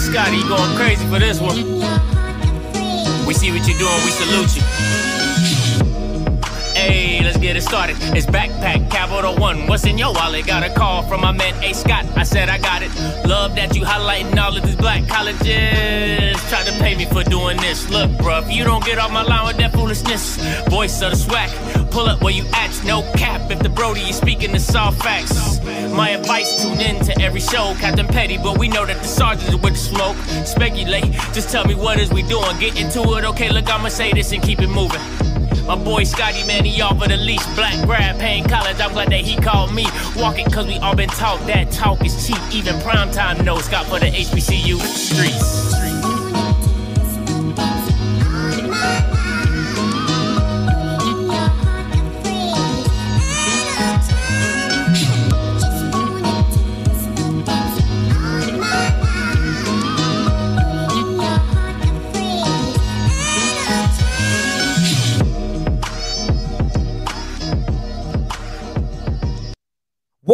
Scotty, going crazy for this one. We see what you're doing, we salute you. It started. It's backpack capital one. What's in your wallet? Got a call from my man A Scott. I said I got it. Love that you highlighting all of these black colleges. Try to pay me for doing this. Look, bruh, if you don't get off my line with that foolishness, voice of the SWAC. Pull up where you at, no cap. If the Brody is speaking the soft facts. My advice, tune in to every show, Captain Petty, but we know that the sergeant is with the smoke. Speculate, just tell me what is we doing. Get into it, okay? Look, I'ma say this and keep it moving. My boy Scotty, man, he offered the leash. Black grad, paying college. I'm glad that he called me. Walking, cause we all been taught that talk is cheap. Even primetime knows Scott for the HBCU streets.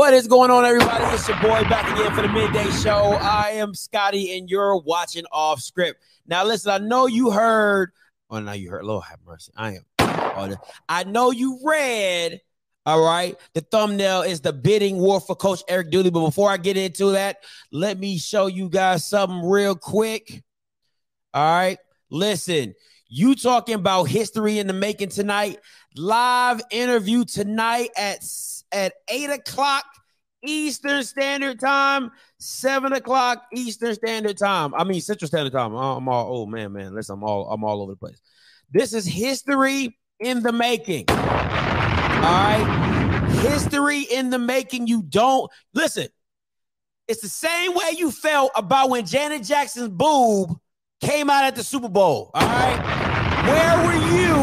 What is going on, everybody? It's your boy back again for the midday show. I am Scotty, and you're watching off script. Now, listen, I know you heard. Oh, now you heard. Lord have mercy. I am. Oh, I know you read. All right. The thumbnail is the bidding war for Coach Eric Dooley. But before I get into that, let me show you guys something real quick. All right. Listen, you talking about history in the making tonight. Live interview tonight at at 8 o'clock Eastern Standard Time, 7 o'clock Eastern Standard Time. I mean Central Standard Time. Oh, I'm all oh man, man. Listen, I'm all I'm all over the place. This is history in the making. All right. History in the making. You don't listen. It's the same way you felt about when Janet Jackson's boob came out at the Super Bowl. All right. Where were you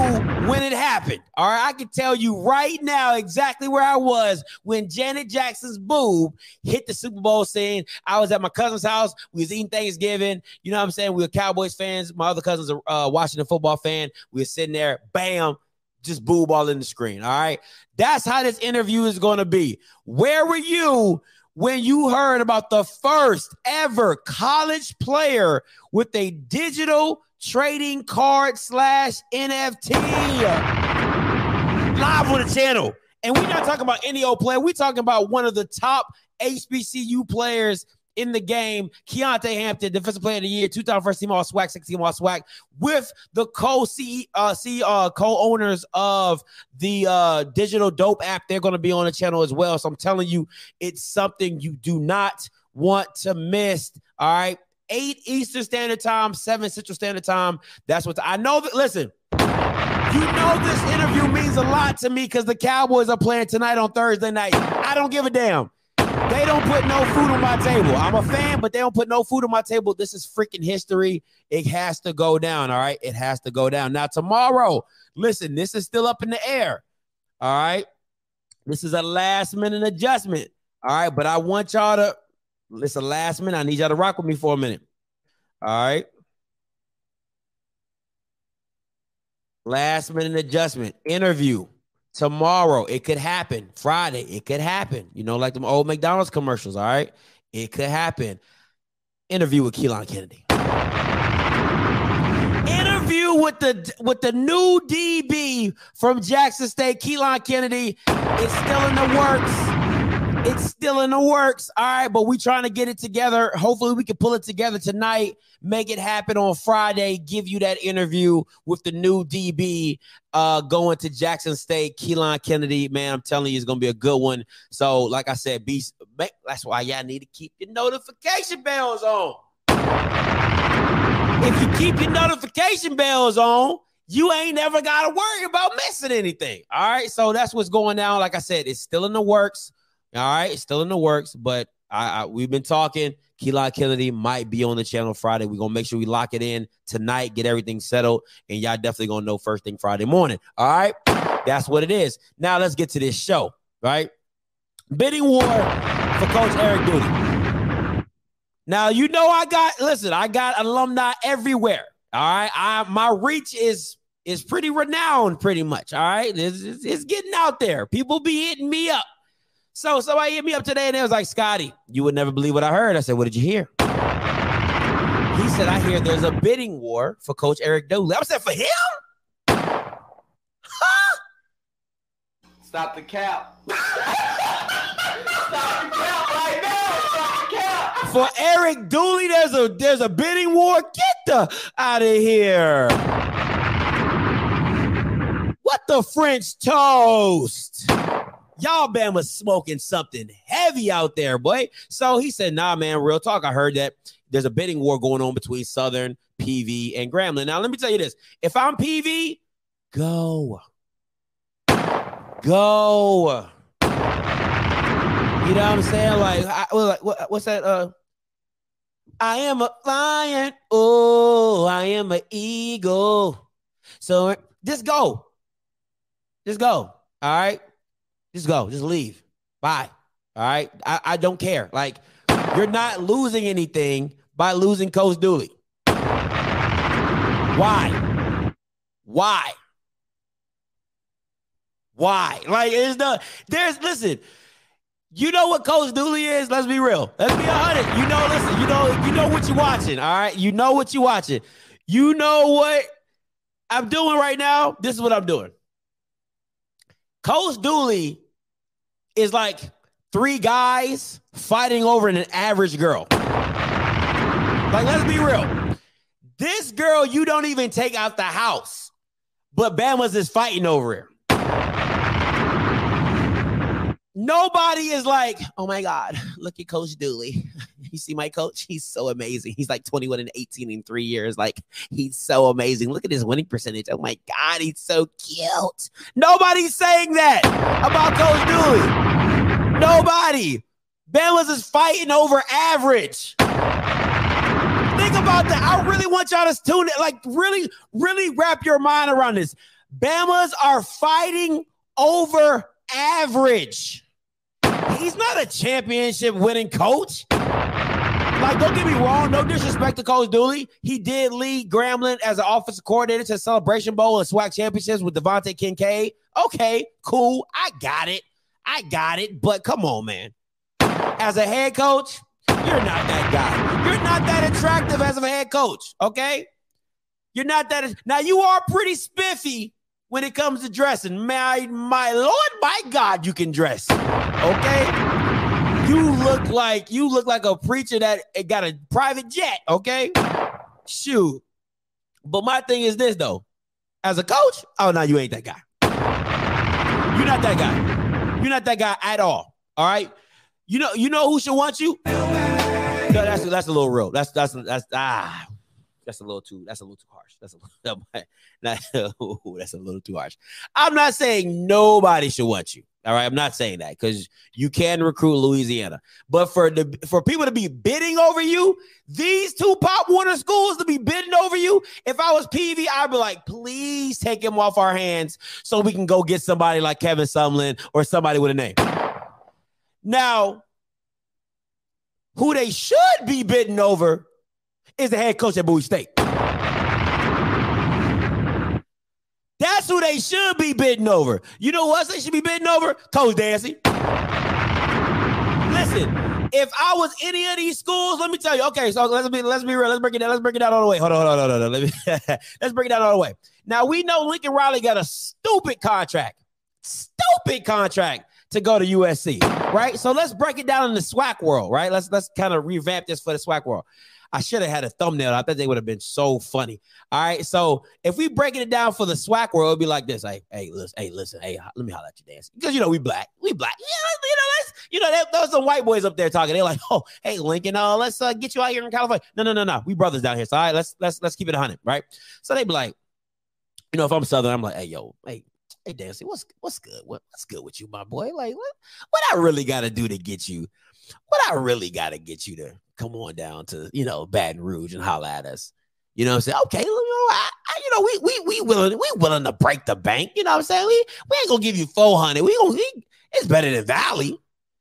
when it happened? All right, I can tell you right now exactly where I was when Janet Jackson's boob hit the Super Bowl scene. I was at my cousin's house. We was eating Thanksgiving. You know what I'm saying? We were Cowboys fans. My other cousin's a uh, Washington football fan. We were sitting there, bam, just boob all in the screen. All right, that's how this interview is going to be. Where were you when you heard about the first ever college player with a digital trading card slash NFT live on the channel. And we're not talking about any old player. We're talking about one of the top HBCU players in the game, Keontae Hampton, Defensive Player of the Year, 2001 team all SWAC, 16 all SWAC, with the co uh, uh, co-owners of the uh, digital dope app. They're going to be on the channel as well. So I'm telling you, it's something you do not want to miss. All right. 8 Eastern Standard Time, 7 Central Standard Time. That's what I know that. Listen, you know this interview means a lot to me because the Cowboys are playing tonight on Thursday night. I don't give a damn. They don't put no food on my table. I'm a fan, but they don't put no food on my table. This is freaking history. It has to go down. All right. It has to go down. Now, tomorrow, listen, this is still up in the air. All right. This is a last minute adjustment. All right. But I want y'all to Listen, last minute. I need y'all to rock with me for a minute. All right. Last minute adjustment. Interview tomorrow. It could happen. Friday. It could happen. You know, like them old McDonald's commercials. All right. It could happen. Interview with Keelan Kennedy. Interview with the with the new DB from Jackson State, Keelan Kennedy. It's still in the works. It's still in the works. All right, but we trying to get it together. Hopefully, we can pull it together tonight, make it happen on Friday, give you that interview with the new DB uh, going to Jackson State, Keelan Kennedy. Man, I'm telling you, it's gonna be a good one. So, like I said, be that's why y'all need to keep your notification bells on. If you keep your notification bells on, you ain't never got to worry about missing anything. All right. So that's what's going down. Like I said, it's still in the works. All right, still in the works, but I, I we've been talking. Keelan Kennedy might be on the channel Friday. We're gonna make sure we lock it in tonight, get everything settled, and y'all definitely gonna know first thing Friday morning. All right, that's what it is. Now let's get to this show. Right, bidding war for Coach Eric Dooley. Now you know I got listen. I got alumni everywhere. All right, I my reach is is pretty renowned, pretty much. All right, it's, it's, it's getting out there. People be hitting me up. So somebody hit me up today and they was like, Scotty, you would never believe what I heard. I said, What did you hear? He said, I hear there's a bidding war for Coach Eric Dooley. I said, for him? Huh? Stop the cap. Stop the cap right now. Stop the cap. For Eric Dooley, there's a there's a bidding war. Get the out of here. What the French toast? Y'all Bama smoking something heavy out there, boy. So he said, nah, man, real talk. I heard that there's a bidding war going on between Southern, PV, and Grambling. Now, let me tell you this. If I'm PV, go. Go. You know what I'm saying? Like, I, like what, what's that? Uh, I am a lion. Oh, I am an eagle. So just go. Just go. All right. Just go. Just leave. Bye. All right. I, I don't care. Like, you're not losing anything by losing Coach Dooley. Why? Why? Why? Like, is the there's listen. You know what Coach Dooley is? Let's be real. Let's be honest. You know, listen, you know, you know what you're watching. All right. You know what you're watching. You know what I'm doing right now? This is what I'm doing. Coach Dooley is like three guys fighting over an average girl. Like, let's be real. This girl you don't even take out the house, but Bama's is fighting over her. Nobody is like, oh my God, look at Coach Dooley. You see my coach? He's so amazing. He's like 21 and 18 in three years. Like, he's so amazing. Look at his winning percentage. Oh my God, he's so cute. Nobody's saying that about Coach Dooley. Nobody. Bama's is fighting over average. Think about that. I really want y'all to tune it. Like, really, really wrap your mind around this. Bama's are fighting over average. He's not a championship winning coach. Like, don't get me wrong, no disrespect to Coach Dooley. He did lead Grambling as an offensive coordinator to Celebration Bowl and SWAC championships with DeVante Kincade. Okay, cool. I got it. I got it. But come on, man. As a head coach, you're not that guy. You're not that attractive as a head coach. Okay. You're not that. Now you are pretty spiffy when it comes to dressing. My my lord, my God, you can dress. Okay. Look like you look like a preacher that got a private jet. Okay. Shoot. But my thing is this though. As a coach, oh no, you ain't that guy. You're not that guy. You're not that guy at all. All right. You know, you know who should want you? No, that's that's a little real. That's that's that's ah, that's a little too that's a little too harsh. That's a little that's a little too harsh. I'm not saying nobody should want you. All right, I'm not saying that because you can recruit Louisiana, but for the for people to be bidding over you, these two Pop Warner schools to be bidding over you. If I was PV, I'd be like, please take him off our hands so we can go get somebody like Kevin Sumlin or somebody with a name. Now, who they should be bidding over is the head coach at Bowie State. That's who they should be bidding over. You know what they should be bidding over? Coach Dancy. Listen, if I was any of these schools, let me tell you. Okay, so let's be let's be real. Let's break it down. Let's break it down all the way. Hold on, hold on, hold on. Let me let's break it down all the way. Now we know Lincoln Riley got a stupid contract, stupid contract to go to USC, right? So let's break it down in the SWAC world, right? Let's let's kind of revamp this for the SWAC world. I should have had a thumbnail. I thought they would have been so funny. All right. So if we breaking it down for the SWAC world, it'd be like this. Hey, hey, listen, hey, listen, hey, let me holler at you dance. Because you know, we black. We black. Yeah, you know, let's, you know, was some white boys up there talking. They're like, oh, hey, Lincoln, uh, let's uh, get you out here in California. No, no, no, no. We brothers down here. So all right, let's let's let's keep it 100, right? So they be like, you know, if I'm Southern, I'm like, hey, yo, hey, hey, Dancy, what's what's good? What, what's good with you, my boy? Like, what what I really got to do to get you? What I really got to get you to come on down to you know Baton Rouge and holler at us. You know what I'm saying? Okay, you know, I, I, you know, we we we willing we willing to break the bank. You know what I'm saying? We we ain't gonna give you 400. We gonna we, it's better than Valley.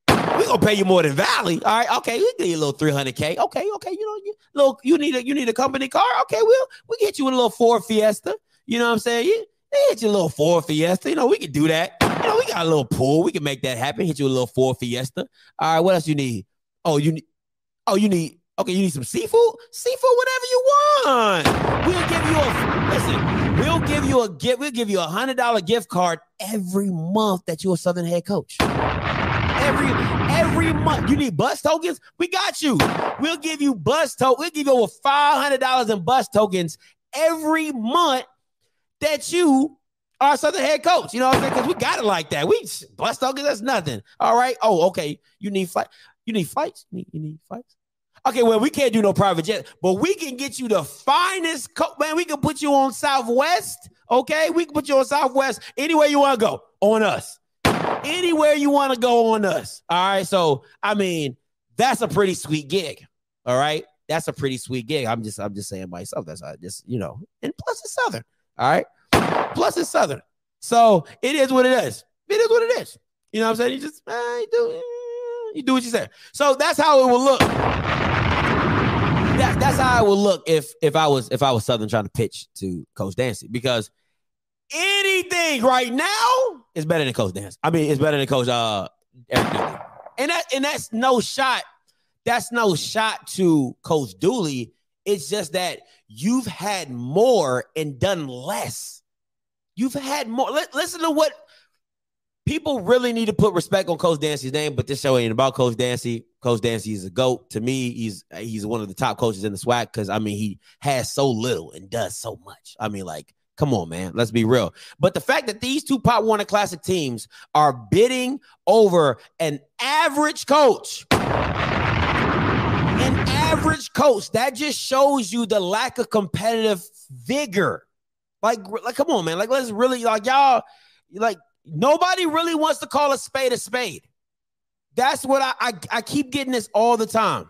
We gonna pay you more than Valley. All right, okay, we give you a little 300k. Okay, okay, you know, you, little you need a you need a company car. Okay, we'll we get you a little Ford Fiesta. You know what I'm saying? You, they hit you a little Ford Fiesta. You know, we can do that. You know, we got a little pool. We can make that happen. Hit you a little four Fiesta. All right, what else you need? Oh, you need Oh, you need Okay, you need some seafood? Seafood, whatever you want. We'll give you a listen, we'll give you a gift, we'll give you a hundred dollar gift card every month that you're a Southern head coach. Every every month. You need bus tokens? We got you. We'll give you bus token. We'll give you over $500 in bus tokens every month that you are Southern head coach. You know what I'm saying? Because we got it like that. We bus tokens, that's nothing. All right. Oh, okay. You need fight. You need fights. You need, you need flights. Okay, well, we can't do no private jet, but we can get you the finest coat. Man, we can put you on Southwest. Okay, we can put you on Southwest anywhere you want to go on us. Anywhere you want to go on us. All right. So, I mean, that's a pretty sweet gig. All right. That's a pretty sweet gig. I'm just, I'm just saying myself. That's I just, you know, and plus it's Southern. All right. Plus it's Southern. So it is what it is. It is what it is. You know what I'm saying? You just, eh, you do, you do what you say. So that's how it will look. That, that's how it would look if if I was if I was Southern trying to pitch to Coach Dancy because anything right now is better than Coach Dancy. I mean, it's better than Coach uh Dooley. And that and that's no shot. That's no shot to Coach Dooley. It's just that you've had more and done less. You've had more. listen to what people really need to put respect on Coach Dancy's name, but this show ain't about Coach Dancy. Coach Dancy is a goat to me. He's he's one of the top coaches in the SWAC because I mean he has so little and does so much. I mean, like, come on, man, let's be real. But the fact that these two Pop Warner Classic teams are bidding over an average coach. An average coach that just shows you the lack of competitive vigor. Like, like, come on, man. Like, let's really like y'all. Like, Nobody really wants to call a spade a spade. That's what I, I, I keep getting this all the time.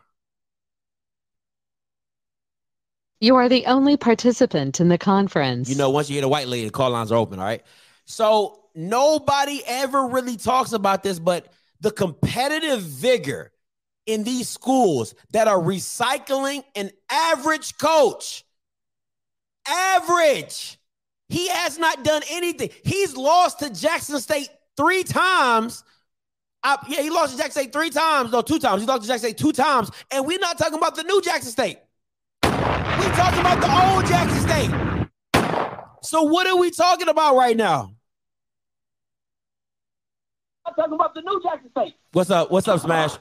You are the only participant in the conference. You know, once you hit a white lady, the call lines are open. All right. So nobody ever really talks about this, but the competitive vigor in these schools that are recycling an average coach, average he has not done anything. He's lost to Jackson State three times. I, yeah, he lost to Jackson State three times. No, two times. He lost to Jackson State two times. And we're not talking about the new Jackson State. We're talking about the old Jackson State. So what are we talking about right now? I'm talking about the new Jackson State. What's up? What's up, Smash?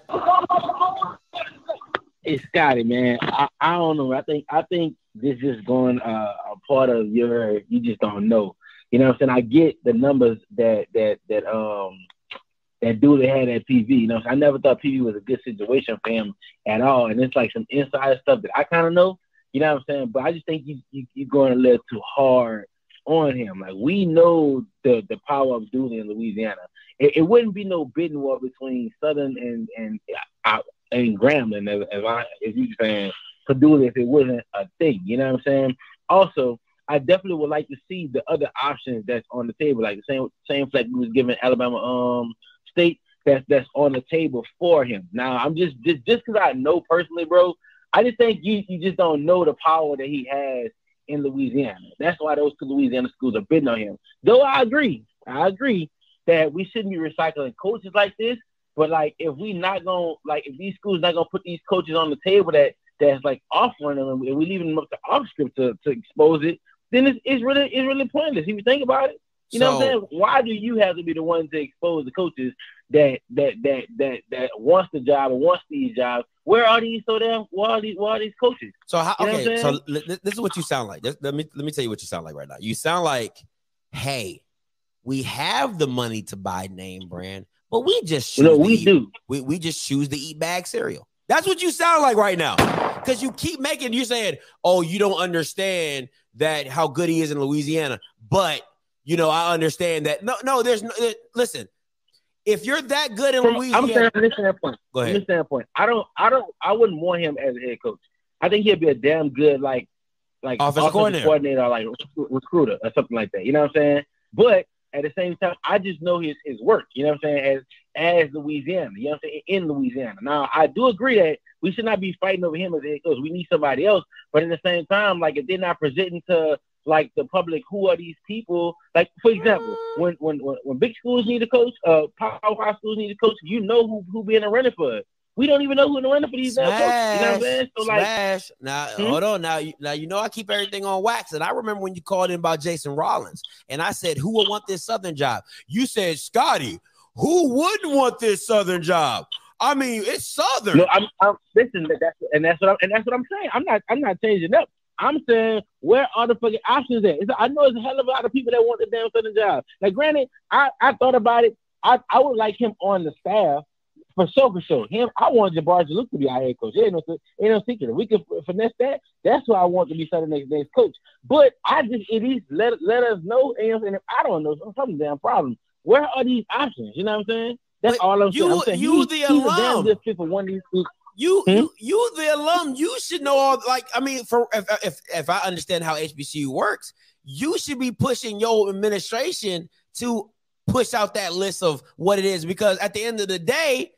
It's Scotty, man. I, I don't know. I think I think this is going uh, a part of your you just don't know. You know what I'm saying? I get the numbers that that that um that Dooley had at PV. You know, I never thought PV was a good situation for him at all. And it's like some insider stuff that I kind of know. You know what I'm saying? But I just think you, you you're going a little too hard on him. Like we know the the power of Dooley in Louisiana. It, it wouldn't be no bidding war between Southern and and uh, and Grambling as, as I as you saying Dooley if it wasn't a thing. You know what I'm saying? Also, I definitely would like to see the other options that's on the table, like the same same flag we was giving Alabama um State that's that's on the table for him. Now I'm just just just because I know personally, bro. I just think you you just don't know the power that he has in Louisiana. That's why those two Louisiana schools are bidding on him. Though I agree, I agree that we shouldn't be recycling coaches like this. But like, if we not gonna like, if these schools not gonna put these coaches on the table that that's like offering them, and we leaving them up to off script to, to expose it, then it's, it's really it's really pointless. If you think about it, you so, know what I'm saying? Why do you have to be the one to expose the coaches that that that that that wants the job and wants these jobs? Where are these so damn? Where are these? Where are these coaches? So how, okay, so this is what you sound like. let me let me tell you what you sound like right now. You sound like, hey, we have the money to buy name brand, but we just choose no, we eat, do. We, we just choose to eat bag cereal. That's what you sound like right now. Because you keep making you saying, "Oh, you don't understand that how good he is in Louisiana," but you know I understand that. No, no, there's no. Listen, if you're that good in Louisiana, I'm saying from this standpoint. Go ahead. From this standpoint, I don't, I don't, I wouldn't want him as a head coach. I think he'd be a damn good like, like offensive, offensive coordinator. coordinator, or like recruiter or something like that. You know what I'm saying? But at the same time, I just know his his work. You know what I'm saying? As as Louisiana, you know what I'm saying? In Louisiana. Now, I do agree that we should not be fighting over him as it goes. We need somebody else. But at the same time, like if they're not presenting to like the public, who are these people? Like for example, when when when, when big schools need a coach, uh, powerhouse schools need a coach, you know who who being a running for it. we don't even know who in the running for these coaches. You know what I'm saying? So like, smash. Now, Hmm? hold on. Now, you, now you know I keep everything on wax, and I remember when you called in about Jason Rollins, and I said, "Who will want this Southern job?" You said, "Scotty, who wouldn't want this Southern job?" I mean, it's Southern. no, I'm, I'm listen. That's and that's what I'm and that's what I'm saying. I'm not I'm not changing up. I'm saying where are the fucking options at? It's, I know there's a hell of a lot of people that want the damn Southern job. Now, granted, I, I thought about it. I, I would like him on the staff for sure, for sure. Him, I want Jabbar Juluke to be our head coach. Ain't no, ain't no secret. We can finesse that, that's who I want to be Southern next day's coach. But I just at least let let us know. And if I don't know, some damn problem. Where are these options? You know what I'm saying? That's But all I'm you- saying. I'm saying you he- the he's a damn for one of these. You, Hmm? you, you, the alum, you should know all. Like, I mean, for if if if I understand how HBCU works, you should be pushing your administration to push out that list of what it is because at the end of the day,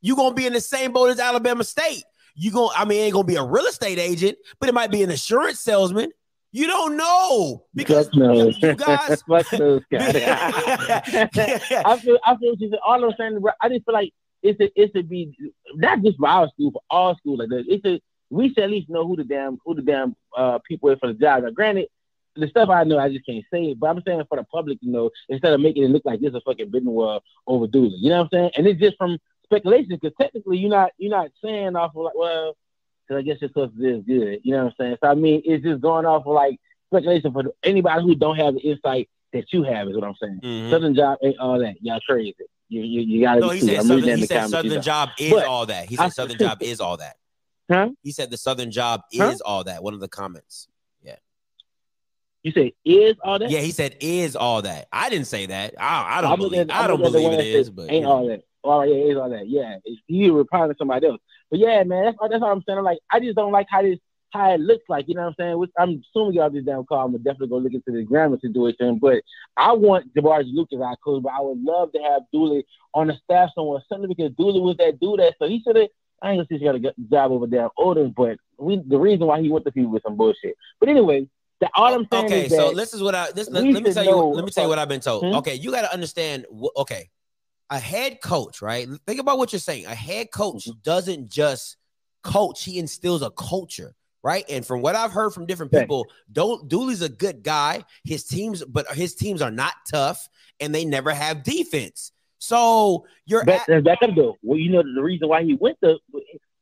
you're gonna be in the same boat as Alabama State. You gonna, I mean, it ain't gonna be a real estate agent, but it might be an insurance salesman. You don't know because you, guys. Fuck those guys. I feel I feel said. All I'm saying, I just feel like it's a it's to be not just for our school, for all schools like this. It's a we should at least know who the damn who the damn uh people is for the job. Now, granted, the stuff I know, I just can't say it, but I'm saying for the public you know instead of making it look like this a fucking bidding war over Dooley. You know what I'm saying? And it's just from speculation because technically you're not you're not saying off of like well, because I guess your source is good. You know what I'm saying? So I mean, it's just going off of like speculation for anybody who don't have the insight that you have is what I'm saying. Mhm. Southern job ain't all that. Y'all crazy. You you, you gotta No, he said Southern, he the said you Southern job is But all that. He I- said Southern job is all that. Huh? He said the Southern job is Huh? all that. One of the comments. Yeah. You say is all that? Yeah, he said is all that. I didn't say that. I, I don't I'm believe. at- I don't looking at the believe it says but ain't all that. Oh yeah, it's all that. Yeah, it's, you replying to somebody else. But yeah, man, that's that's all I'm saying. I'm Like, I just don't like how this how it looks like. You know what I'm saying? Which I'm assuming y'all this damn call. I'm gonna definitely go look into the grammar situation. But I want Jabari Lucas our coach, but I would love to have Dooley on the staff somewhere. Something because Dooley was that dude that so he should have. I ain't gonna say he got a job over there, Odin, but we the reason why he went to people with some bullshit. But anyway, the, all I'm saying okay. is So this is what I this let, let me tell you. Let me tell you what I've been told. Hmm? Okay, you got to understand. Okay, a head coach, right? Think about what you're saying. A head coach Mm-hmm. doesn't just coach; he instills a culture. Right, and from what I've heard from different people, Do- Dooley's a good guy. His teams, but his teams are not tough, and they never have defense. So you're Back, at, that's back up though. Well, you know the reason why he went to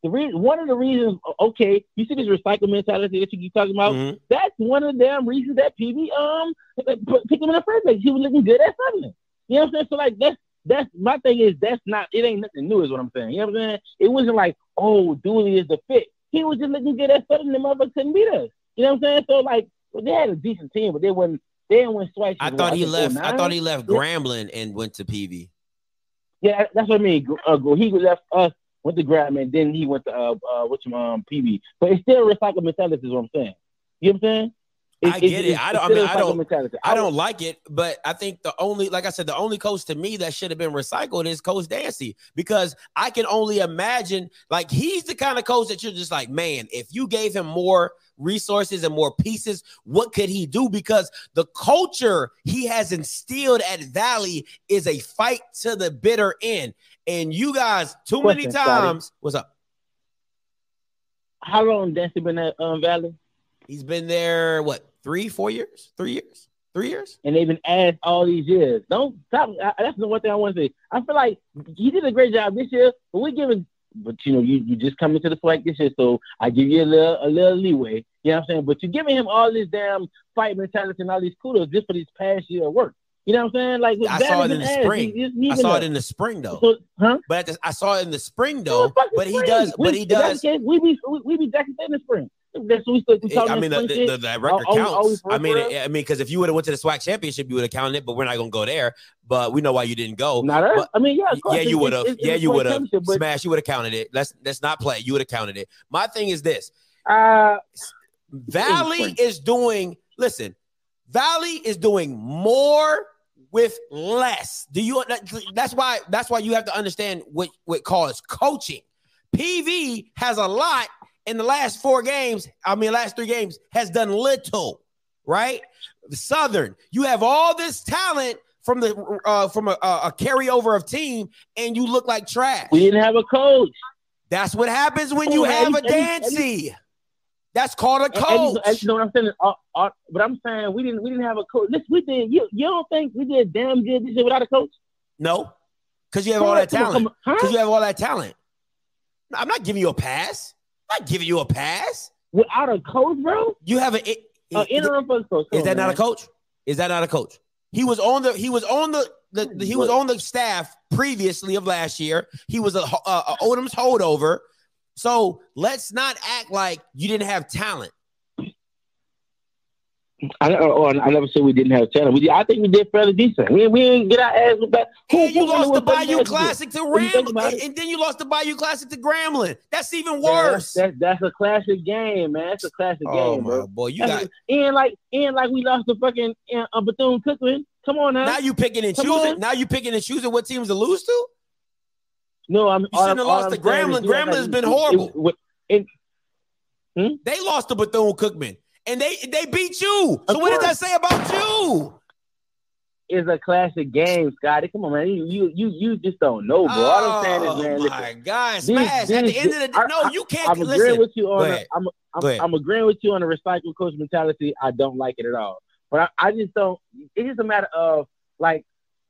the reason one of the reasons. Okay, you see this recycle mentality that you keep talking about. Mhm. That's one of the damn reasons that PV um picked him in the first place. He was looking good at something. You know what I'm saying? So like that's that's my thing is that's not it ain't nothing new is what I'm saying. You know what I'm saying? It wasn't like oh Dooley is the fit. He was just looking good at Southern. The motherfucker couldn't beat us. You know what I'm saying? So like they had a decent team, but they wasn't. They didn't win twice. I thought he left. I thought he left Grambling and went to PV. Yeah, that's what I mean. Uh, he left us, went to and then he went to uh, uh what's um PV. But it's still recycled mentality, is what I'm saying. You know what I'm saying? I get it. I don't- I mean, I don't- I don't like it, but I think the only, like I said, the only coach to me that should have been recycled is Coach Dancy because I can only imagine, like, he's the kind of coach that you're just like, man, if you gave him more resources and more pieces, what could he do? Because the culture he has instilled at Valley is a fight to the bitter end. And you guys, too many Question, Scotty. times, what's up? How long Dancy been at um, Valley? He's been there, what, three, four years? Three years? Three years? And they've been asked all these years. Don't stop. I, that's the one thing I want to say. I feel like he did a great job this year, but we're giving. But you know, you, you just come into the fight this year, so I give you a little a little leeway. You know what I'm saying? But you're giving him all this damn fight mentality and all these kudos just for this past year of work. You know what I'm saying? Like I saw it in the asked. spring. He- I saw it in the spring though. So, huh? But the, I saw it in the spring though. But he spring. does. We- But he does. case, We be we, we be Jackie in the spring. That's what we I mean, the, the, the, the record Are- are we- are counts. I mean, it- I mean, because if you would have went to the SWAC championship, you would have counted it. But we're not gonna go there. But we know why you didn't go. Not us. but- I mean, yeah, yeah, you would have. Yeah, you would have. Smash, you would have counted it. Let's let's not play. You would have counted it. My thing is this: uh, Valley is doing. Listen, Valley is doing more with less. Do you? that- That's why. That's why you have to understand what what calls coaching. PV has a lot in the last four games. I mean, last three games has done little. Right? Southern, you have all this talent from the uh from a, a carryover of team, and you look like trash. we didn't have a coach. That's what happens when you have a at least- at least- Dancy. That's called a coach. and you know what I'm saying? Uh, uh, but I'm saying we didn't we didn't have a coach. Listen, we did. You you don't think we did damn good this year without a coach? No, because you have all that talent. Because you have all that talent. I'm not giving you a pass. I'm not giving you a pass. Without a coach, bro. You have an, it- interim first coach. Come is that on, not man. a coach? Is that not a coach? He was on the. He was on the. the, the- he was on the staff previously of last year. He was a, a, a Odums' holdover. So let's not act like you didn't have talent. I, oh, I never said we didn't have talent. We did, I think we did fairly decent. We, we didn't get our ass back. Who- And you who lost the Bayou? Classic to What do you think Grambling, and, then you lost the Bayou Classic to Grambling. That's even worse. That's, that's, that's a classic game, man. That's a classic oh game, my bro. boy, you That's- got and like and like we lost the fucking uh, uh, Bethune Cookman. Come on now. now you picking and Come choosing. on. Now you picking and choosing what teams to lose to. no, I'm. You shouldn't have lost to Grambling. is you act Grambling has been it- horrible. it- it- They lost to Bethune Cookman, and they they beat you. So Of what does that say about you? is a classic game, Scotty. Come on, man. You you you, you just don't know, bro. All I'm saying is, Oh man, my listen, God, These- smash! At the end of the day, I- no, you can't. I'm listen, agreeing with you on. The, I'm I'm, I'm agreeing with you on the recycle coach mentality. I don't like it at all. But I, I just don't. It's just a matter of like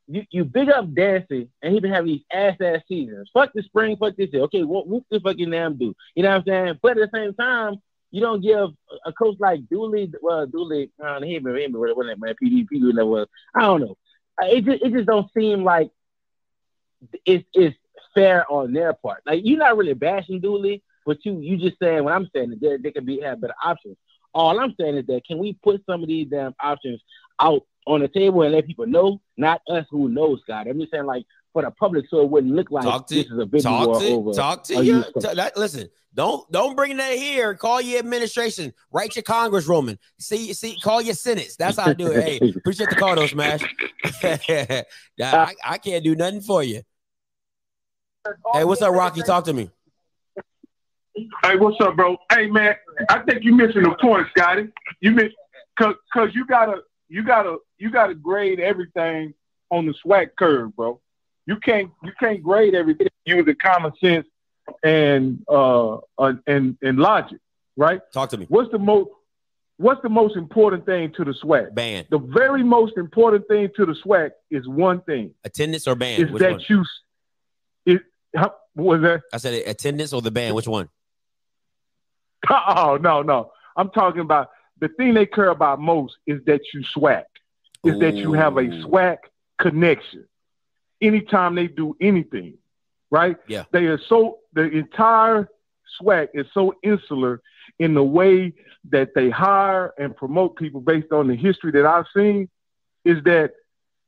you, you big up Dancy and he been having these ass ass seasons. Fuck the spring, fuck this year. Okay, what what the fucking damn do? You know what I'm saying? But at the same time, you don't give a coach like Dooley, well, Dooley, uh, he been, he what that man, PD, PD, that was. I don't know. Uh, It just, it just don't seem like it's, it's fair on their part. Like you're not really bashing Dooley, but you you just saying what I'm saying that they, they could be have better options. All I'm saying is that can we put some of these damn options out on the table and let people know, not us who knows, God. I'm just saying like for the public, so it wouldn't look like Talk to- this is a big talk war to over. talk to you. T- that- listen, don't don't bring that here. Call your administration. Write your congresswoman. See see. Call your senates. That's how I do it. Hey, appreciate the call though, Smash. Nah, I, I can't do nothing for you. Hey, what's up, Rocky? Talk to me. Hey, what's up, bro? Hey, man, I think you missing the point, Scotty. You miss cause, cause you gotta you gotta you gotta grade everything on the SWAC curve, bro. You can't you can't grade everything using common sense and uh, uh and and logic, right? Talk to me. What's the most what's the most important thing to the SWAC? Band The very most important thing to the SWAC is one thing: attendance or band? is Which that one? you. It how, what was that? I said attendance or the band. Which one? Oh no, no. I'm talking about the thing they care about most is that you SWAC. Is that you have a SWAC connection. Anytime they do anything, right? Yeah. They are so the entire SWAC is so insular in the way that they hire and promote people based on the history that I've seen, is that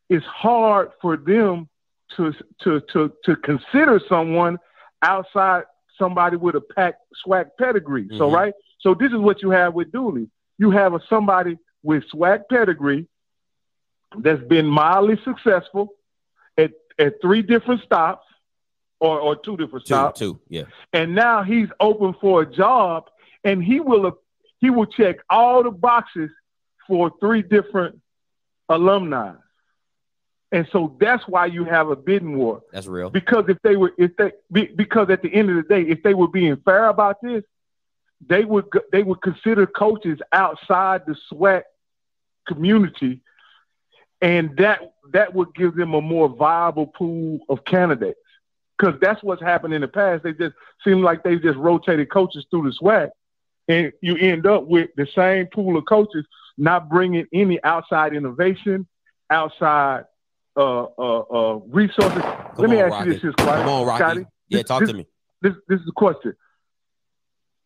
it's hard for them to to to to consider someone outside somebody with a pack SWAC pedigree. So Mhm. right. So this is what you have with Dooley. You have a somebody with SWAC pedigree that's been mildly successful at, at three different stops or, or two different Two, stops. two. Yeah. And now he's open for a job and he will he will check all the boxes for three different alumni. And so that's why you have a bidding war. That's real. Because if they were, if they, be, because at the end of the day, if they were being fair about this, they would, they would consider coaches outside the SWAC community, and that that would give them a more viable pool of candidates. Because that's what's happened in the past. They just seem like they just rotated coaches through the SWAC, and you end up with the same pool of coaches not bringing any outside innovation, outside uh, uh, uh, resources. Come Let me on, ask you Rocky. this, here, Scotty. Come on, Rocky. Scotty, Yeah, this- talk this- to me. This, this is the question.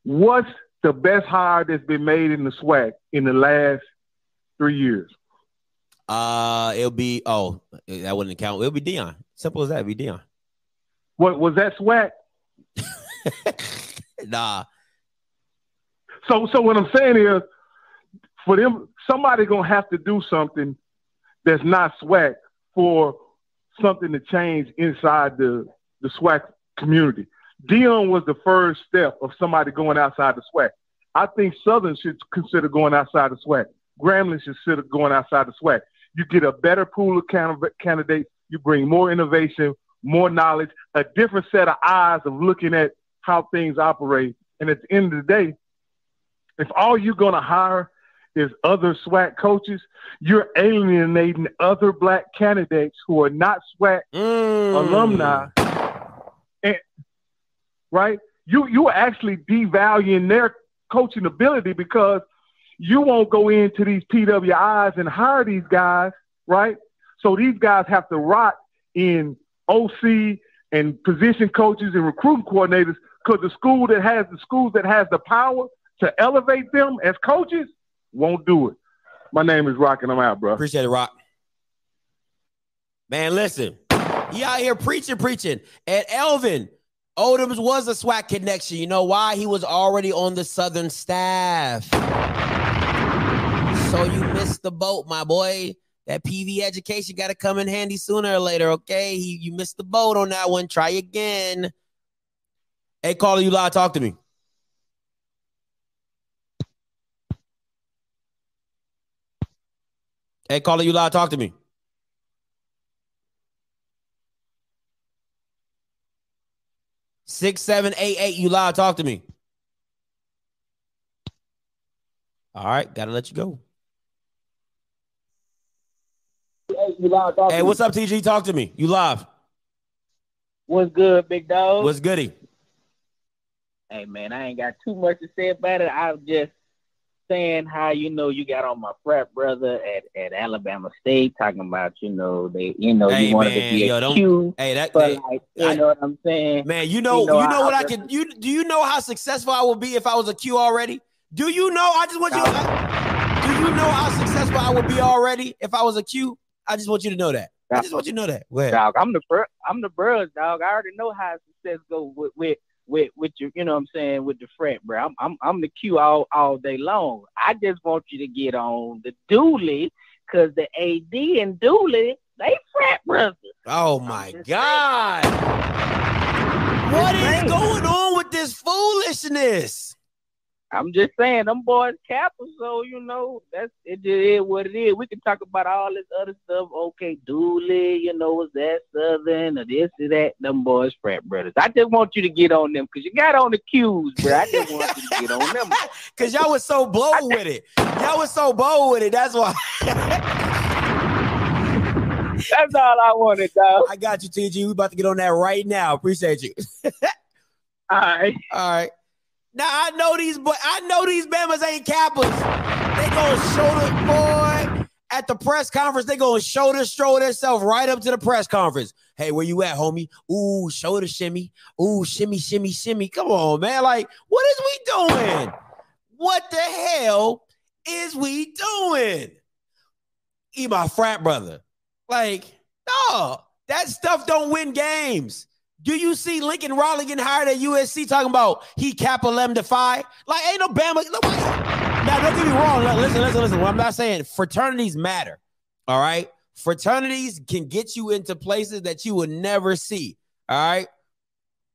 What's the best hire that's been made in the SWAC in the last three years? Uh, it'll be oh that wouldn't count. It'll be Deion. Simple as that. It'll be Deion. What was that SWAC? nah. So, so what I'm saying is, for them, somebody gonna have to do something that's not SWAC for something to change inside the the SWAC community. Deion was the first step of somebody going outside the SWAC. I think Southern should consider going outside the SWAC. Grambling should consider going outside the SWAC. You get a better pool of candidates. You bring more innovation, more knowledge, a different set of eyes of looking at how things operate. And at the end of the day, if all you're going to hire is other SWAC coaches, you're alienating other black candidates who are not SWAC Mm. alumni. And, right? You you are actually devaluing their coaching ability because you won't go into these PWIs and hire these guys, right? So these guys have to rot in OC and position coaches and recruiting coordinators because the school that has the schools that has the power to elevate them as coaches won't do it. My name is Rock and I'm out, bro. Appreciate it, Rock. Man, listen, he out here preaching, preaching. And Elvin, Odums was a SWAC connection. You know why? He was already on the Southern staff. So you missed the boat, my boy. That PV education got to come in handy sooner or later, okay? You missed the boat on that one. Try again. Hey, caller, you lie. Talk to me. Hey, caller, you lie. Talk to me. Six seven eight eight. You lie. Talk to me. All right, gotta let you go. Hey, what's up, TG? Talk to me. You live. What's good, big dog? What's goody? hey man, I ain't got too much to say about it. I'm just saying how you know you got on my frat brother at, at Alabama State talking about you know they you know Hey, you wanted man, to be yo, a don't- Q, Hey, that, but hey, like you I- know what I'm saying. man, you know, you You know, know, I- what I I could. You do you know how successful I would be if I was a Q already? Do you know? I just want you. Do you know how successful I would be already if I was a Q? I just want you to know that. I just want you to know that. Ahead. dog. I'm the bur- I'm the bros, dog. I already know how success go with with with with your, you know what I'm saying, with the frat, bro. I'm I'm I'm the Q all all day long. I just want you to get on the Dooley because the AD and Dooley they frat brothers. Oh my God. What is going on with this foolishness? I'm just saying them boys Kappa, so you know that's it. Just is what it is. We can talk about all this other stuff. Okay, Dooley, you know, was that Southern or this or that? Them boys frat brothers. I just want you to get on them because you got on the cues, bro. I just want you to get on them. Cause y'all was so bold with it. Y'all was so bold with it. That's why. That's all I wanted, dog. I got you, TG. We about to get on that right now. Appreciate you. All right. All right. Now I know these, but I know these Bamas ain't Kappas. They gonna shoulder boy at the press conference. They gonna shoulder stroll themselves right up to the press conference. Hey, where you at, homie? Ooh, shoulder shimmy. Ooh, shimmy, shimmy, shimmy. Come on, man. Like, what is we doing? What the hell is we doing? He my frat brother. Like, no, that stuff don't win games. Do you see Lincoln Riley getting hired at USC talking about he Kappa Lambda Phi? Like, ain't no Bama. Nobody. Now, don't get me wrong. Listen, listen, listen. What I'm not saying fraternities matter. All right. Fraternities can get you into places that you would never see. All right.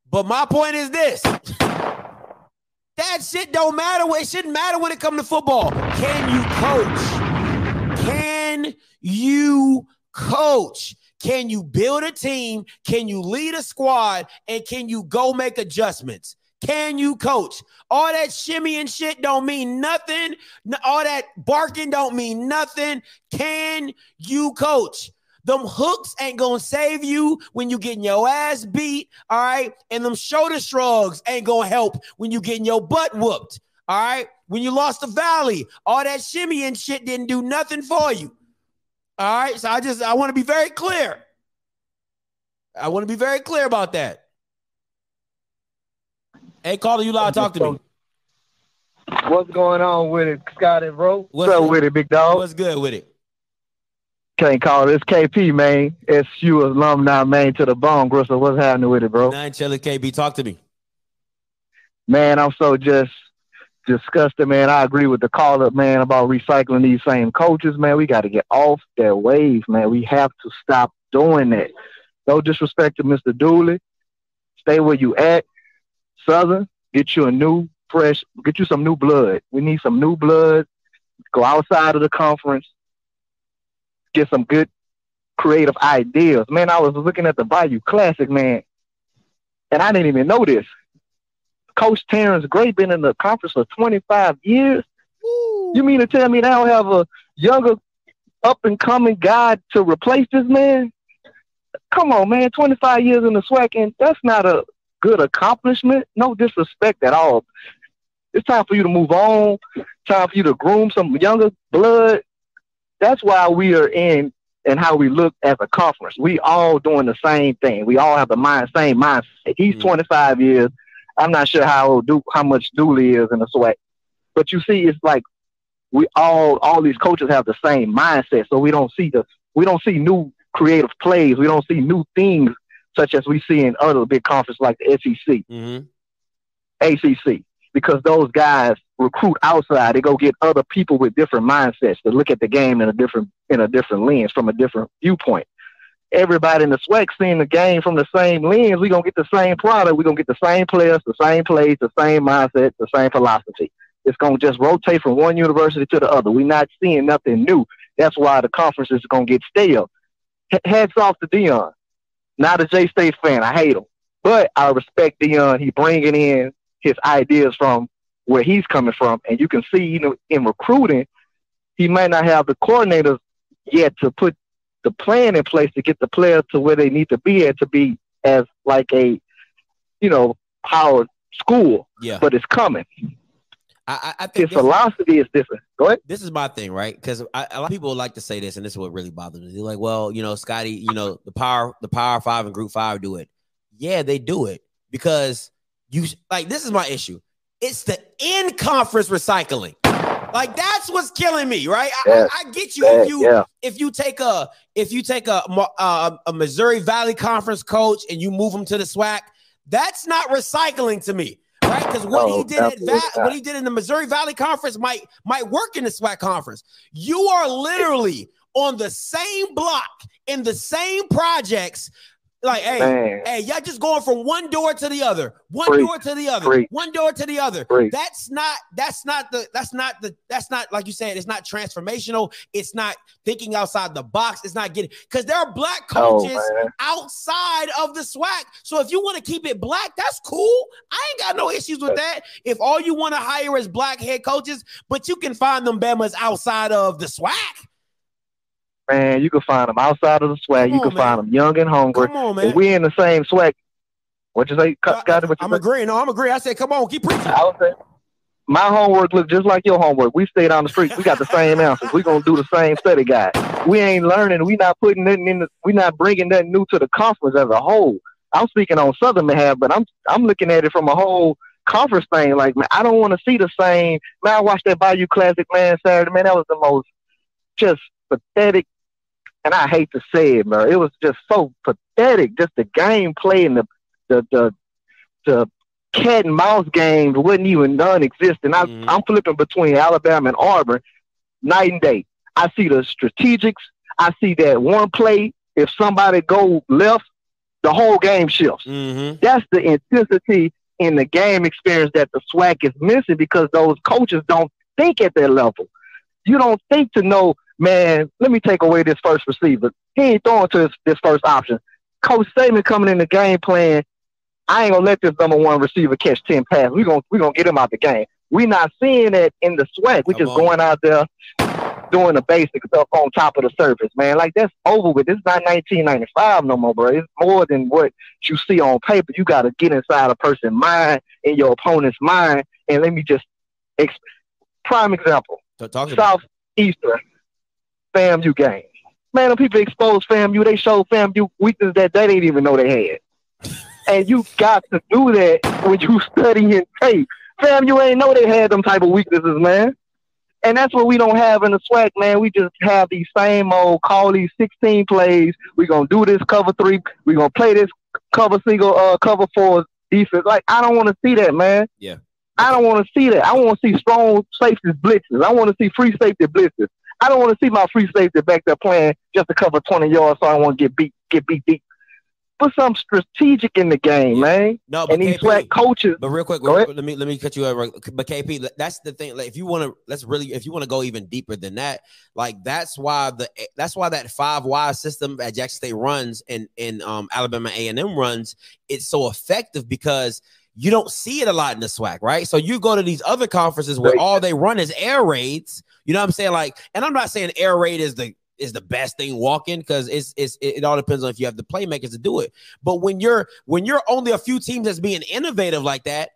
But my point is this. That shit don't matter. It shouldn't matter when it comes to football. Can you coach? Can you coach? Can you build a team? Can you lead a squad? And can you go make adjustments? Can you coach? All that shimmy and shit don't mean nothing. All that barking don't mean nothing. Can you coach? Them hooks ain't gonna save you when you getting your ass beat, all right? And them shoulder shrugs ain't gonna help when you getting your butt whooped, all right? When you lost the valley, all that shimmy and shit didn't do nothing for you. All right. So I just I want to be very clear. I want to be very clear about that. Hey, caller, you loud. Talk to me. What's going on with it, Scotty, bro? What's What's up up? with it, big dog? What's good with it? Can't call this KP, man. SU alumni, man, to the bone. Gristle, what's happening with it, bro? Nine Chili KB. Talk to me. Man, I'm so just disgusted, man. I agree with the call up, man, about recycling these same coaches, man. We got to get off that wave, man. We have to stop doing that. No disrespect to Mr. Dooley. Stay where you at. Southern, get you a new, fresh, get you some new blood. We need some new blood. Go outside of the conference. Get some good creative ideas. Man, I was looking at the Bayou Classic, man, and I didn't even know this. Coach Terrence Graves been in the conference for 25 years. You mean to tell me they don't have a younger, up and coming guy to replace this man? Come on, man. 25 years in the SWAC, and that's not a good accomplishment. No disrespect at all. It's time for you to move on. Time for you to groom some younger blood. That's why we are in and how we look as a conference. We all doing the same thing. We all have the mind, same mindset. He's Mhm. 25 years. I'm not sure how do how much Dooley is in the SWAC, but you see, it's like we all all these coaches have the same mindset. So we don't see the we don't see new creative plays. We don't see new things such as we see in other big conferences like the SEC. Mm-hmm. ACC because those guys recruit outside. They go get other people with different mindsets to look at the game in a different in a different lens from a different viewpoint. Everybody in the SWAC seeing the game from the same lens. We're gonna get the same product. We're gonna get the same players, the same plays, the same mindset, the same philosophy. It's gonna just rotate from one university to the other. We're not seeing nothing new. That's why the conference is gonna get stale. H- Heads off to Deion. Not a J State fan. I hate him, but I respect Deion. He bringing in his ideas from where he's coming from. And you can see, you know, in recruiting, he might not have the coordinators yet to put the plan in place to get the players to where they need to be at to be as like a, you know, power school. Yeah. But it's coming. I, I, I think His philosophy is different. Go ahead. this is my thing, right? Because a lot of people like to say this, and this is what really bothers me. They're like, well, you know, Scotty, you know, the power, the power five and group five do it. Yeah, they do it because you like this is my issue. It's the in conference recycling. Like that's what's killing me, right? I. I, I get you if you yeah. if you take a if you take a uh, a Missouri Valley Conference coach and you move him to the SWAC, that's not recycling to me, right? Because what No, he did at Va- what he did in the Missouri Valley Conference might might work in the SWAC conference. You are literally on the same block in the same projects. Like, hey, Man. hey, y'all just going from one door to the other, one Preach, door to the other, preach. one door to the other. Preach. That's not that's not the that's not the that's not like you said, it's not transformational, it's not thinking outside the box, it's not getting because there are black Oh, coaches man. outside of the SWAC. So if you want to keep it black, that's cool. I ain't got no issues with that. If all you want to hire is black head coaches, but you can find them Bemas outside of the SWAC. Man, you can find them outside of the SWAC. Come You on, can find them young and hungry. Come on, man. we in the same SWAC. what you say, Scotty? What you I'm say? agreeing. No, I'm agreeing. I said, come on, keep preaching. I would say my homework looks just like your homework. We stayed on the street. We got the same answers. We gonna do the same study guide. We ain't learning. We not putting nothing in. The, we not bringing nothing new to the conference as a whole. I'm speaking on Southern behalf, but I'm I'm looking at it from a whole conference thing. Like man, I don't want to see the same. Man, I watched that Bayou Classic man Saturday. Man, that was the most just pathetic. And I hate to say it, man. It was just so pathetic. Just the gameplay and the the the the cat and mouse games wasn't even non-existent. I, Mhm. I'm flipping between Alabama and Auburn, night and day. I see the strategics. I see that one play. If somebody go left, the whole game shifts. Mm-hmm. That's the intensity in the game experience that the SWAC is missing because those coaches don't think at that level. You don't think to know, man, let me take away this first receiver. He ain't throwing to this, this first option. Coach Saban coming in the game plan, I ain't gonna let this number one receiver catch 10 passes. We're gonna we gonna get him out of the game. We're not seeing that in the SWAC. We Come just on. going out there doing the basic stuff on top of the surface, man. Like that's over with. This is not 1995 no more, bro. It's more than what you see on paper. You got to get inside a person's mind, in your opponent's mind, and let me just ex- prime example. Southeastern FAMU game. Man, the people expose FAMU, they show FAMU weakness that they didn't even know they had. and you got to do that when you studying tape. FAMU ain't know they had them type of weaknesses, man. And that's what we don't have in the SWAC, man. We just have these same old call these 16 plays. We're gonna do this cover three. We're gonna play this cover single, uh, cover four defense. Like I don't want to see that, man. Yeah. I don't want to see that. I want to see strong safety blitzes. I want to see free safety blitzes. I don't want to see my free safety back there playing just to cover 20 yards so I want to get beat, get beat deep. Put some strategic in the game, man. No, but And these KP, coaches, But real quick, let me let me cut you over. But KP, that's the thing. Like, if you want to, let's really, if you want to go even deeper than that, like that's why the that's why that five Y system at Jackson State runs and and um, Alabama A and M runs, it's so effective because you don't see it a lot in the SWAC, right? So you go to these other conferences where all they run is air raids. You know what I'm saying? Like, and I'm not saying air raid is the is the best thing walking because it's it's it all depends on if you have the playmakers to do it. But when you're when you're only a few teams that's being innovative like that,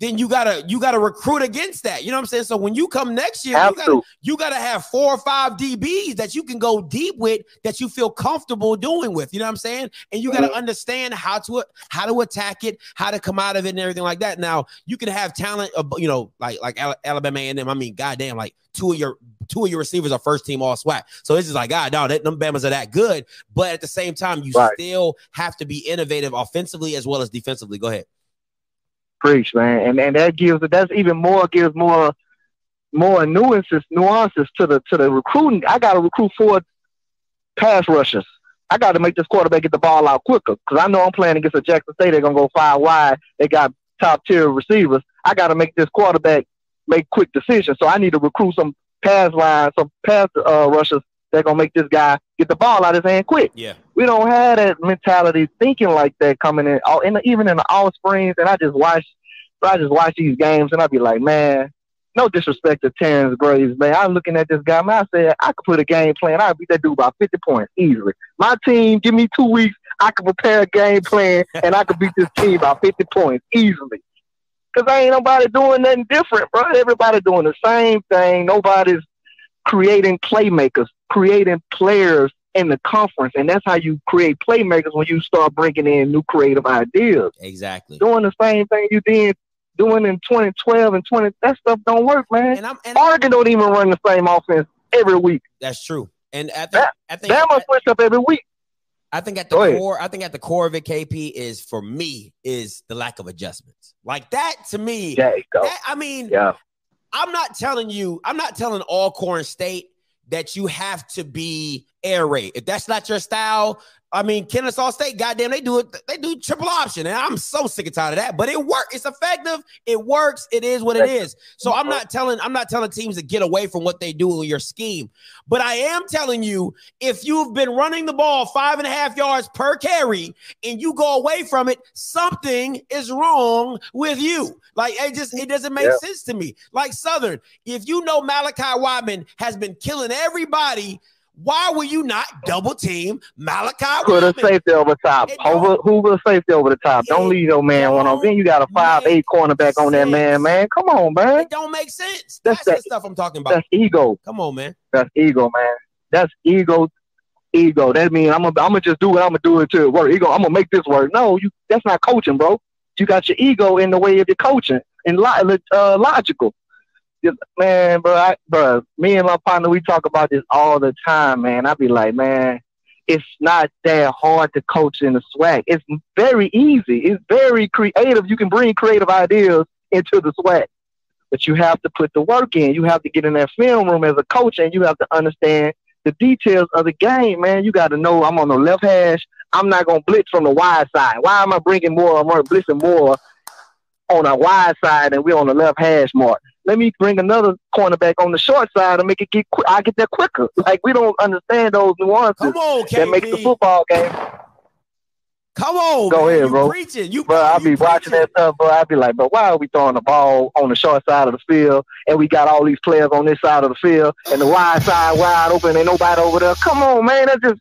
then you gotta you gotta recruit against that. You know what I'm saying? So when you come next year, you gotta, you gotta have four or five DBs that you can go deep with that you feel comfortable doing with. You know what I'm saying? And you gotta mm-hmm. understand how to how to attack it, how to come out of it, and everything like that. Now you can have talent, you know, like like Alabama and them. I mean, goddamn, like two of your two of your receivers are first team all SWAC. So it's just like, God, no, that them Bamas are that good. But at the same time, you right. still have to be innovative offensively as well as defensively. Go ahead. Preach, man, and and that gives that's even more gives more more nuances nuances to the to the recruiting. I got to recruit four pass rushers. I got to make this quarterback get the ball out quicker because I know I'm playing against a Jackson State. They're gonna go five wide. They got top tier receivers. I got to make this quarterback make quick decisions. So I need to recruit some pass lines, some pass uh, rushers they're gonna make this guy get the ball out of his hand quick. Yeah, we don't have that mentality, thinking like that coming in. All in the, even in the all springs, and I just watch, I just watch these games, and I be like, man, no disrespect to Terrence Graves, man. I'm looking at this guy, man. I said I could put a game plan. I'd beat that dude by 50 points easily. My team, give me two weeks, I could prepare a game plan, and I could beat this team by 50 points easily. Cause ain't nobody doing nothing different, bro. Everybody doing the same thing. Nobody's creating playmakers, creating players in the conference. And that's how you create playmakers when you start bringing in new creative ideas. Exactly. Doing the same thing you did doing in 2012 and 20, that stuff don't work, man. And I'm, and Oregon don't even run the same offense every week. That's true. And I think, that, I think Bama switch up every week. I think at the core, I think at the core of it, KP is for me is the lack of adjustments. Like that to me. There you go. That, I mean, yeah. I'm not telling you, I'm not telling Alcorn State that you have to be air raid. If that's not your style, I mean, Kennesaw State, goddamn, they do it. They do triple option, and I'm so sick and tired of that. But it works. It's effective. It works. It is what it is. So I'm not telling. I'm not telling teams to get away from what they do in your scheme. But I am telling you, if you've been running the ball five and a half yards per carry, and you go away from it, something is wrong with you. Like it just it doesn't make yeah. sense to me. Like Southern, if you know Malachi Wideman has been killing everybody why will you not double team Malachi? Put a safety over top. Over who a safety over the top? Don't leave your man one on. Then you got a five eight cornerback on that man. Man, come on, man. It don't make sense. That's, that's that, the stuff I'm talking about. That's ego. Come on, man. That's ego, man. That's ego. Ego. That means I'm gonna I'm gonna just do it. I'm gonna do it to work. Ego. I'm gonna make this work. No, you. That's not coaching, bro. You got your ego in the way of your coaching and lo- uh, logical man, bro, I, bro, me and my partner, we talk about this all the time, man. I be like, man, it's not that hard to coach in the SWAC. It's very easy. It's very creative. You can bring creative ideas into the SWAC, but you have to put the work in. You have to get in that film room as a coach, and you have to understand the details of the game, man. You got to know I'm on the left hash. I'm not gonna blitz from the wide side. Why am I bringing more? I'm blitzing more on a wide side, and we're on the left hash mark let me bring another cornerback on the short side and make it get quick. I get there quicker. Like we don't understand those nuances Come on, that make the football game. Come on, go man. ahead, bro. You preaching, you, bro. I be watching that stuff, bro. I be like, bro, why are we throwing the ball on the short side of the field, and we got all these players on this side of the field, and the wide side wide open, and nobody over there. Come on, man. That's just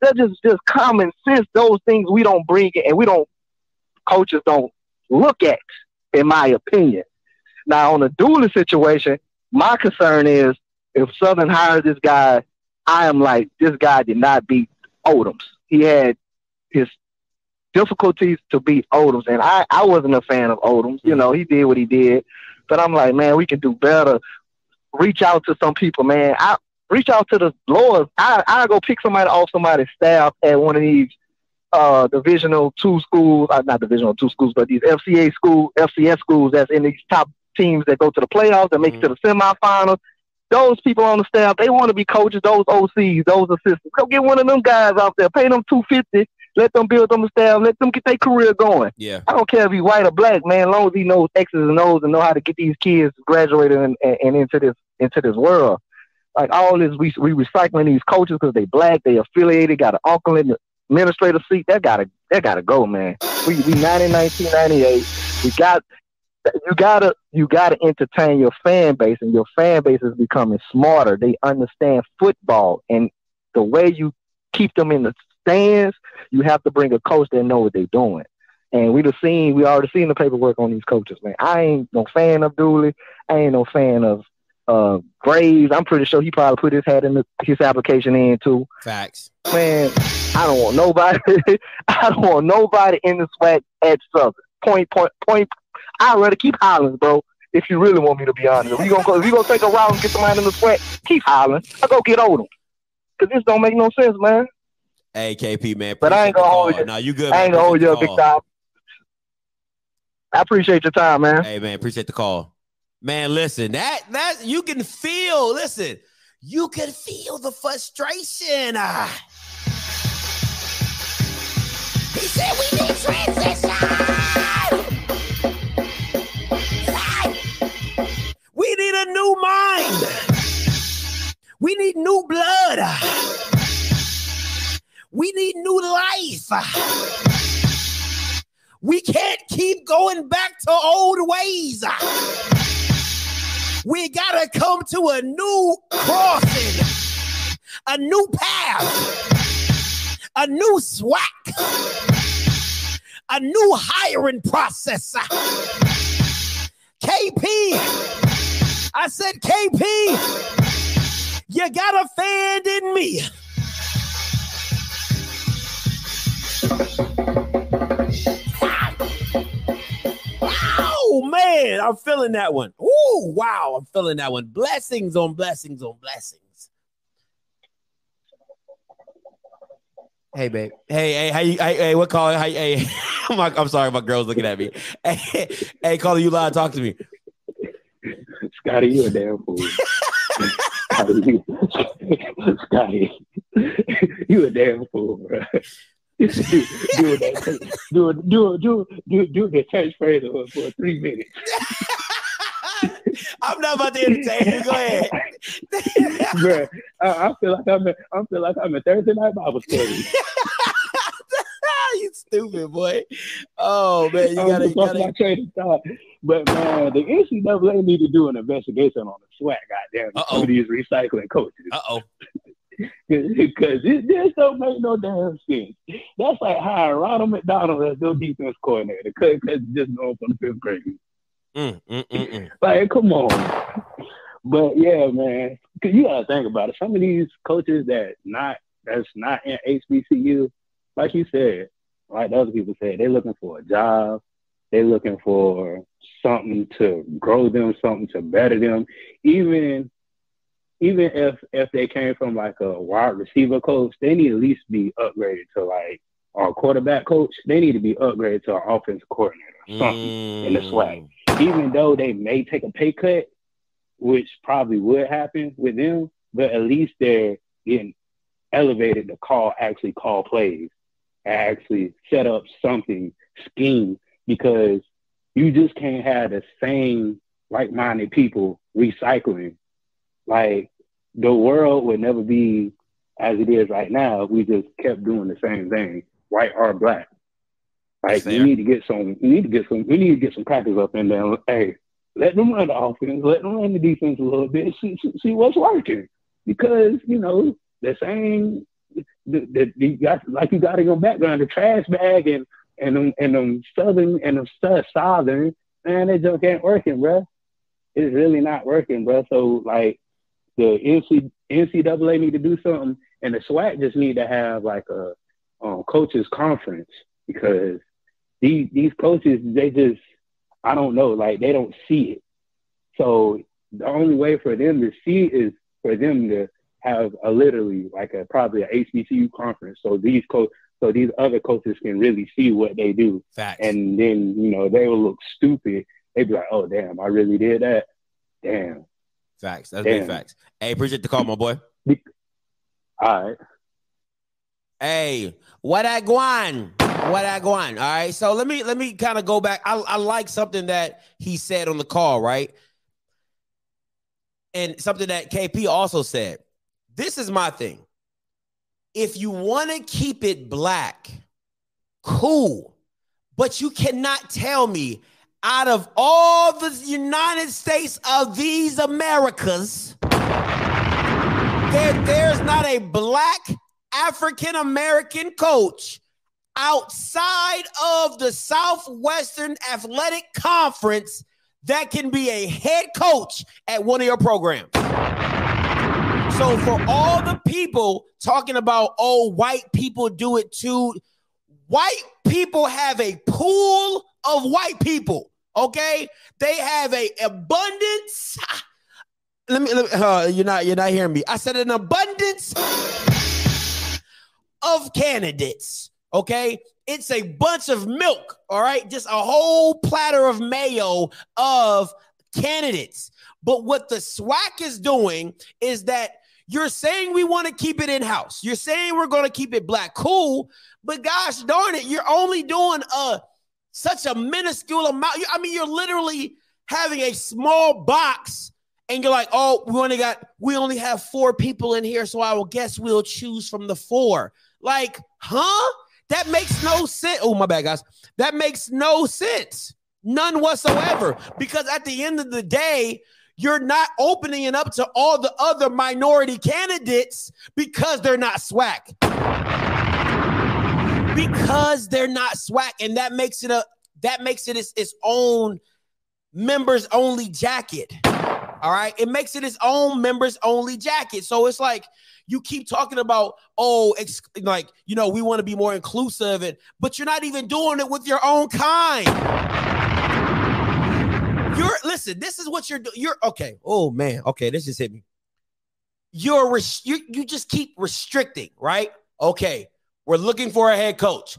that's just just common sense. Those things we don't bring it, and we don't coaches don't look at, in my opinion. Now, on a Dooley situation, my concern is if Southern hires this guy, I am like, this guy did not beat Odums. He had his difficulties to beat Odums, and I, I wasn't a fan of Odums. You know, he did what he did, but I'm like, man, we can do better. Reach out to some people, man. I reach out to the Lord. I I go pick somebody off somebody's staff at one of these uh divisional two schools, uh, not divisional two schools, but these FCA school, FCS schools that's in these top teams that go to the playoffs, that make mm-hmm. it to the semifinals. Those people on the staff, they want to be coaches, those OCs, those assistants. Go get one of them guys out there, pay them two fifty, let them build them the staff, let them get their career going. Yeah. I don't care if he's white or black, man, as long as he knows X's and O's and know how to get these kids graduated and, and, and into this into this world. Like all this, we we recycling these coaches because they black, they affiliated, got an uncle in the administrative seat. That gotta that gotta go, man. We we 1998 We got you gotta you gotta entertain your fan base, and your fan base is becoming smarter. They understand football, and the way you keep them in the stands, you have to bring a coach that know what they're doing. And we have seen, we already seen the paperwork on these coaches, man. I ain't no fan of Dooley. I ain't no fan of uh, Graves. I'm pretty sure he probably put his head in the, his application in too. Facts. Man, I don't want nobody. I don't want nobody in the SWAC at Southern. Point, point, point. I'd rather keep Hollins, bro. If you really want me to be honest, if you gonna go, if you gonna take a route and get somebody in the SWAC, keep Hollins. I go get Odom. Cause this don't make no sense, man. Hey, KP, man. But I ain't gonna hold you. No, you good. I ain't gonna hold you up, big time. I appreciate your time, man. Hey, man, appreciate the call. Man, listen, that that you can feel. Listen, you can feel the frustration. Ah. He said we need transition. A new mind. We need new blood. We need new life. We can't keep going back to old ways. We gotta come to a new crossing, a new path, a new SWAC, a new hiring process. KP, I said, KP, you got a fan in me. Oh man, I'm feeling that one. Ooh, wow, I'm feeling that one. Blessings on blessings on blessings. Hey, babe. Hey, hey, how you? Hey, hey what call? Hey, hey. I'm, like, I'm sorry, my girl's looking at me. Hey, hey, you loud. Talk to me. Scotty, you a damn fool. Scotty, Scotty, you a damn fool, bro do that, do do do do do the catchphrase for three minutes. I'm not about to entertain you. Go ahead, bro. I, I, feel like I'm. A, I feel like I'm a Thursday night Bible study. you stupid boy. Oh man, you gotta. You gotta... My train of thought. But man, the NCAA need to do an investigation on the SWAC. Goddamn, some of these recycling coaches. Uh oh because this, don't make no damn sense. That's like hiring Ronald McDonald as your defense coordinator because just going from the fifth grade. Mm, mm, mm, mm, like, come on. But yeah, man, cause you gotta think about it. Some of these coaches that not that's not in HBCU, like you said, like other people said, they're looking for a job. They're looking for something to grow them, something to better them. Even even if if they came from like a wide receiver coach, they need at least be upgraded to like our quarterback coach. They need to be upgraded to our offensive coordinator, something mm. in the SWAC. Even though they may take a pay cut, which probably would happen with them, but at least they're getting elevated to call actually call plays, actually set up something scheme because you just can't have the same like-minded people recycling like the world would never be as it is right now if we just kept doing the same thing, white or black. Like we need to get some, we need to get some, we need to get some crackers up in there. Hey, let them run the offense, let them run the defense a little bit, see, see, see what's working. Because you know the same, the, the, the you got like you got in your background, the trash bag and and them and them southern and them southern, man, that junk ain't working, bro. It's really not working, bro. So like the NC, NCAA need to do something, and the SWAC just need to have like a um, coaches conference because these these coaches they just I don't know like they don't see it. So the only way for them to see is for them to have a literally like a probably a HBCU conference. So these coach so these other coaches can really see what they do. Facts. And then you know they will look stupid. They'd be like, "Oh damn, I really did that." Damn. Facts. That's Damn. big facts. Hey, appreciate the call, my boy. All right. Hey, what I going? What I going? All right. So let me let me kind of go back. I, I like something that he said on the call, right? And something that KP also said. This is my thing. If you want to keep it black, cool. But you cannot tell me out of all the United States of these Americas, there, there's not a black African American coach outside of the Southwestern Athletic Conference that can be a head coach at one of your programs. So, for all the people talking about, oh, white people do it too, white people have a pool of white people. Okay, they have a abundance. Let me. Let me uh, you're not. You're not hearing me. I said an abundance of candidates. Okay, it's a bunch of milk. All right, just a whole platter of mayo of candidates. But what the SWAC is doing is that you're saying we want to keep it in house. You're saying we're going to keep it black. Cool. But gosh darn it, you're only doing a such a minuscule amount. I mean, you're literally having a small box and you're like, oh, we only got, we only have four people in here. So I will guess we'll choose from the four. Like, huh? That makes no sense. Oh, my bad, guys. That makes no sense. None whatsoever. Because at the end of the day, you're not opening it up to all the other minority candidates because they're not SWAC. Because they're not SWAC, and that makes it a that makes it its, its own members only jacket. All right, it makes it its own members only jacket. So it's like you keep talking about, oh, ex- like you know, we want to be more inclusive, and but you're not even doing it with your own kind. You're listen. This is what you're doing. You're okay. Oh man. Okay, this just hit me. You're res- you you just keep restricting, right? Okay, we're looking for a head coach.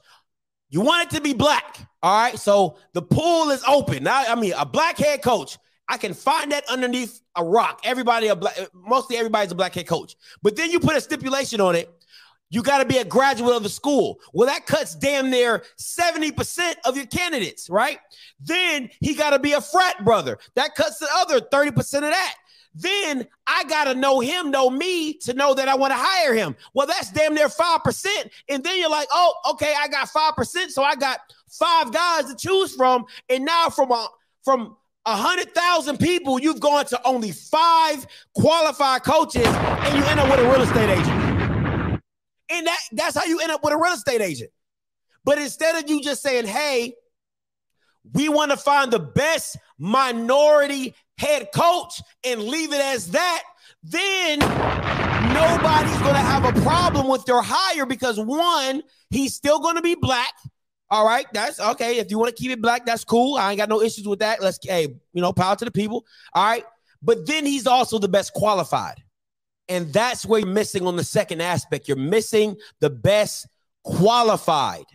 You want it to be black, all right? So the pool is open now. I mean, a black head coach. I can find that underneath a rock. Everybody, a black, mostly everybody's a black head coach. But then you put a stipulation on it. You got to be a graduate of the school. Well, that cuts damn near 70% of your candidates, right? Then he got to be a frat brother. That cuts the other 30% of that. Then I got to know him, know me to know that I want to hire him. Well, that's damn near 5%. And then you're like, oh, okay, I got 5%. So I got five guys to choose from. And now from a, from a hundred thousand people, you've gone to only five qualified coaches, and you end up with a real estate agent. And that that's how you end up with a real estate agent. But instead of you just saying, hey, we want to find the best minority head coach and leave it as that, then nobody's going to have a problem with your hire because one, he's still going to be black. All right, that's okay. If you want to keep it black, that's cool. I ain't got no issues with that. Let's, hey, you know, power to the people. All right, but then he's also the best qualified, and that's where you're missing on the second aspect. You're missing the best qualified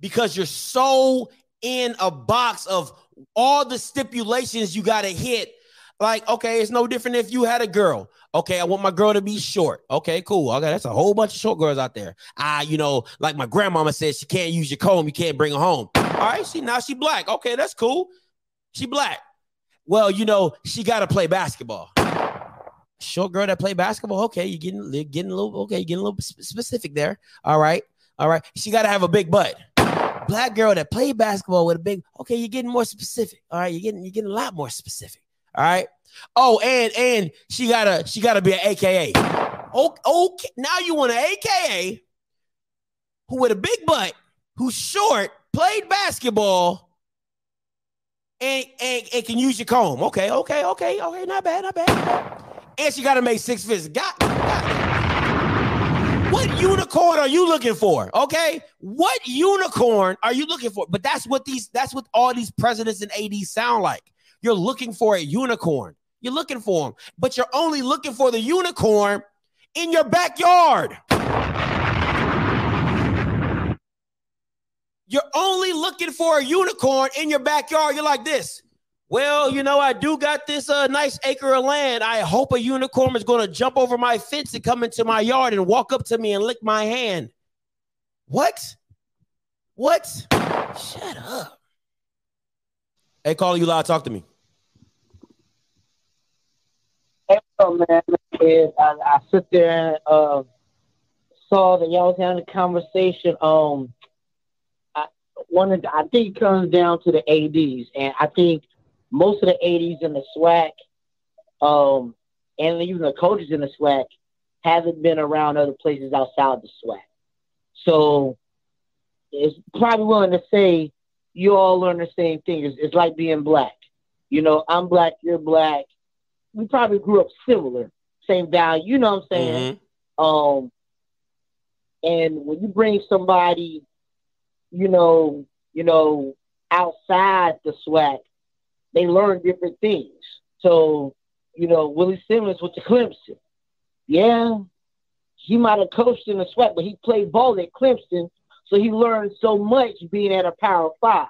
because you're so in a box of all the stipulations you got to hit. Like, okay, it's no different if you had a girl. Okay, I want my girl to be short. Okay, cool. Okay, that's a whole bunch of short girls out there. Ah, you know, like my grandmama said, she can't use your comb, you can't bring her home. All right, she now she black. Okay, that's cool. She black. Well, you know, she got to play basketball. Short girl that play basketball. Okay, you're getting getting a little okay, getting a little specific there. All right, all right. She got to have a big butt. Black girl that play basketball with a big. Okay, you're getting more specific. All right, you're getting you're getting a lot more specific. All right. Oh, and and she gotta she gotta be an AKA. Okay, okay. now you want an AKA who with a big butt, who's short, played basketball, and, and, and can use your comb. Okay, okay, okay, okay, not bad, not bad. Not bad. And she gotta make six figures. God, God. What unicorn are you looking for? Okay, what unicorn are you looking for? But that's what these that's what all these presidents and ADs sound like. You're looking for a unicorn. You're looking for them, but you're only looking for the unicorn in your backyard. You're only looking for a unicorn in your backyard. You're like this. Well, you know, I do got this uh, nice acre of land. I hope a unicorn is going to jump over my fence and come into my yard and walk up to me and lick my hand. What? What? Shut up. Hey, caller, you loud. Talk to me. Hello, man. I, I sit there and uh, saw that y'all was having a conversation. Um, I, one of the, I think it comes down to the ADs, and I think most of the ADs in the SWAC, um, and even the coaches in the SWAC haven't been around other places outside the SWAC. So it's probably willing to say you all learn the same thing. It's, it's like being black. You know, I'm black, you're black. We probably grew up similar, same value. You know what I'm saying? Um, and when you bring somebody, you know, you know, outside the SWAC, they learn different things. So, you know, Willie Simmons with the Clemson, yeah, he might have coached in the SWAC, but he played ball at Clemson, so he learned so much being at a Power 5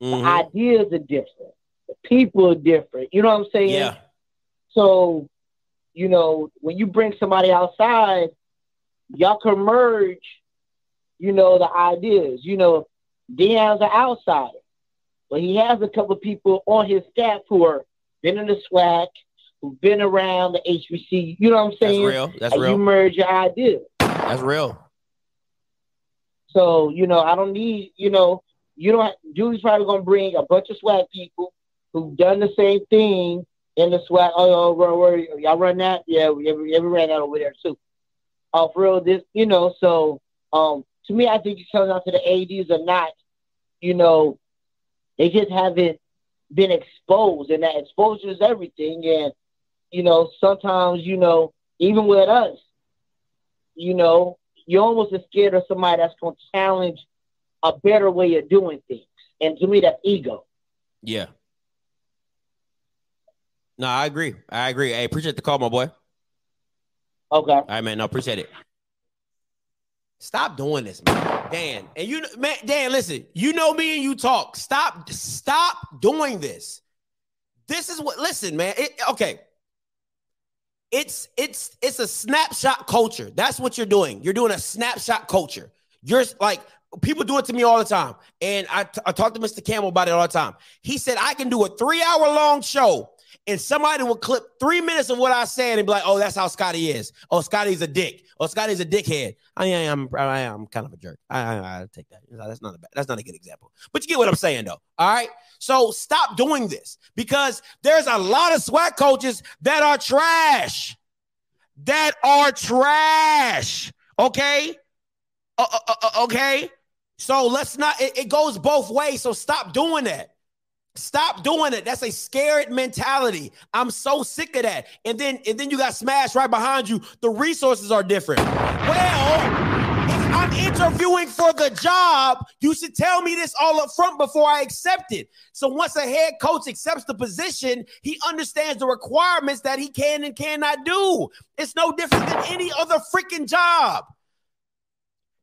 Mhm. The ideas are different. The people are different. You know what I'm saying? Yeah. So, you know, when you bring somebody outside, y'all can merge, you know, the ideas. You know, Deion's an outsider, but he has a couple of people on his staff who are been in the SWAC, who've been around the HBC. You know what I'm saying? That's real. That's and you merge your ideas. That's real. So, you know, I don't need, you know, you don't, Dooley's probably going to bring a bunch of SWAC people who've done the same thing in the SWAC. Oh, where, where, y'all run that? Yeah, we, ever, we ran that over there too. Off real, this, you know, so um, to me, I think it comes down to the ADs or not, you know, they just haven't been exposed, and that exposure is everything. And, you know, sometimes, you know, even with us, you know, you're almost are scared of somebody that's going to challenge a better way of doing things. And to me, that's ego. Yeah. No, I agree. I agree. Hey, appreciate the call, my boy. Okay. All right, man. No, appreciate it. Stop doing this, man. Dan. And you man, Dan, listen, you know me and you talk. Stop, stop doing this. This is what listen, man. It, okay. It's it's it's a snapshot culture. That's what you're doing. You're doing a snapshot culture. You're like people do it to me all the time. And I, t- I talked to Mr. Campbell about it all the time. He said I can do a three hour long show and somebody will clip three minutes of what I said and be like, "Oh, that's how Scotty is. Oh, Scotty's a dick. Oh, Scotty's a dickhead. I am. I am kind of a jerk. I, I, I take that. That's not a bad, that's not a good example. But you get what I'm saying, though. All right. So stop doing this because there's a lot of SWAC coaches that are trash. That are trash. Okay. Uh, uh, uh, uh, okay. So let's not. It, it goes both ways. So stop doing that. Stop doing it. That's a scared mentality. I'm so sick of that. And then and then you got smashed right behind you. The resources are different. Well, if I'm interviewing for the job, you should tell me this all up front before I accept it. So once a head coach accepts the position, he understands the requirements that he can and cannot do. It's no different than any other freaking job.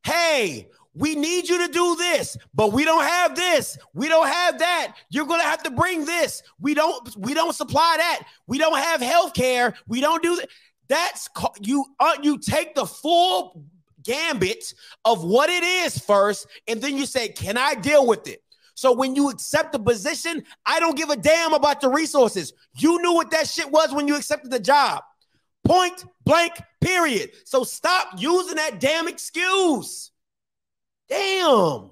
Hey, we need you to do this, but we don't have this. We don't have that. You're going to have to bring this. We don't we don't supply that. We don't have health care. We don't do that. That's you uh, you take the full gambit of what it is first and then you say, "Can I deal with it?" So when you accept the position, I don't give a damn about the resources. You knew what that shit was when you accepted the job. Point blank, period. So stop using that damn excuse. Damn.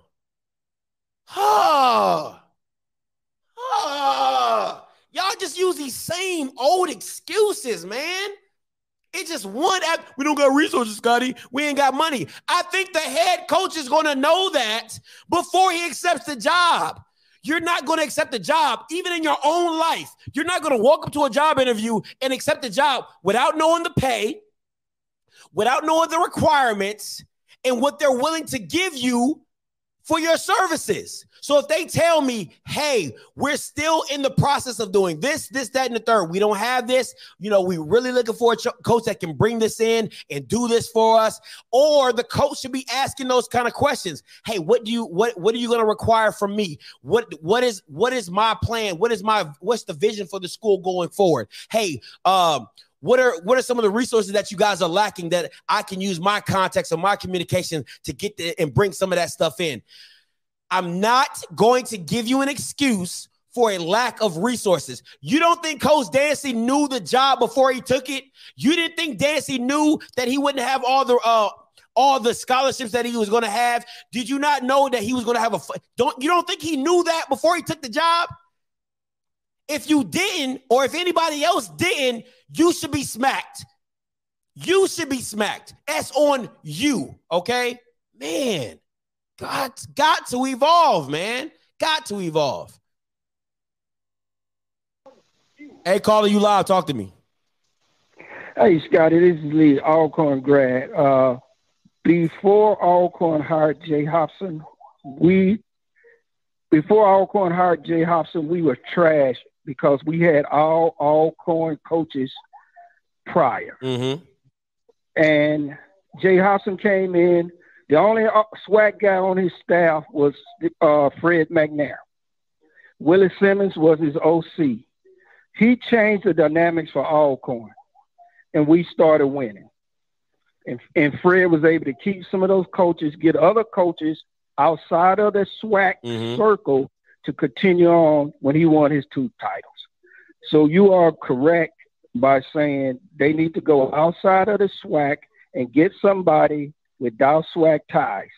Ah. Ah. Y'all just use these same old excuses, man. It's just one app. We don't got resources, Scotty. We ain't got money. I think the head coach is going to know that before he accepts the job. You're not going to accept the job, even in your own life. You're not going to walk up to a job interview and accept the job without knowing the pay, without knowing the requirements, and what they're willing to give you for your services. So if they tell me, hey, we're still in the process of doing this, this, that, and the third, we don't have this, you know, we really looking for a cho- coach that can bring this in and do this for us. Or the coach should be asking those kind of questions. Hey, what do you what what are you going to require from me? What what is what is my plan? What is my what's the vision for the school going forward? Hey, um what are what are some of the resources that you guys are lacking that I can use my context or my communication to get the, and bring some of that stuff in? I'm not going to give you an excuse for a lack of resources. You don't think Coach Dancy knew the job before he took it? You didn't think Dancy knew that he wouldn't have all the uh all the scholarships that he was going to have? Did you not know that he was going to have a don't you don't think he knew that before he took the job? If you didn't, or if anybody else didn't, you should be smacked. You should be smacked. That's on you, okay? Man, got got to evolve, man. Got to evolve. Hey, caller, you live. Talk to me. Hey, Scotty, this is Lee, Alcorn grad. Uh, before Alcorn hired Jay Hopson, we before Alcorn hired Jay Hopson, we were trash because we had all Alcorn coaches prior. Mm-hmm. And Jay Hopson came in. The only uh, SWAC guy on his staff was uh, Fred McNair. Willie Simmons was his OC. He changed the dynamics for Alcorn, and we started winning. And, and Fred was able to keep some of those coaches, get other coaches outside of the SWAC Mhm. circle to continue on when he won his two titles. So you are correct by saying they need to go outside of the SWAC and get somebody without SWAC ties.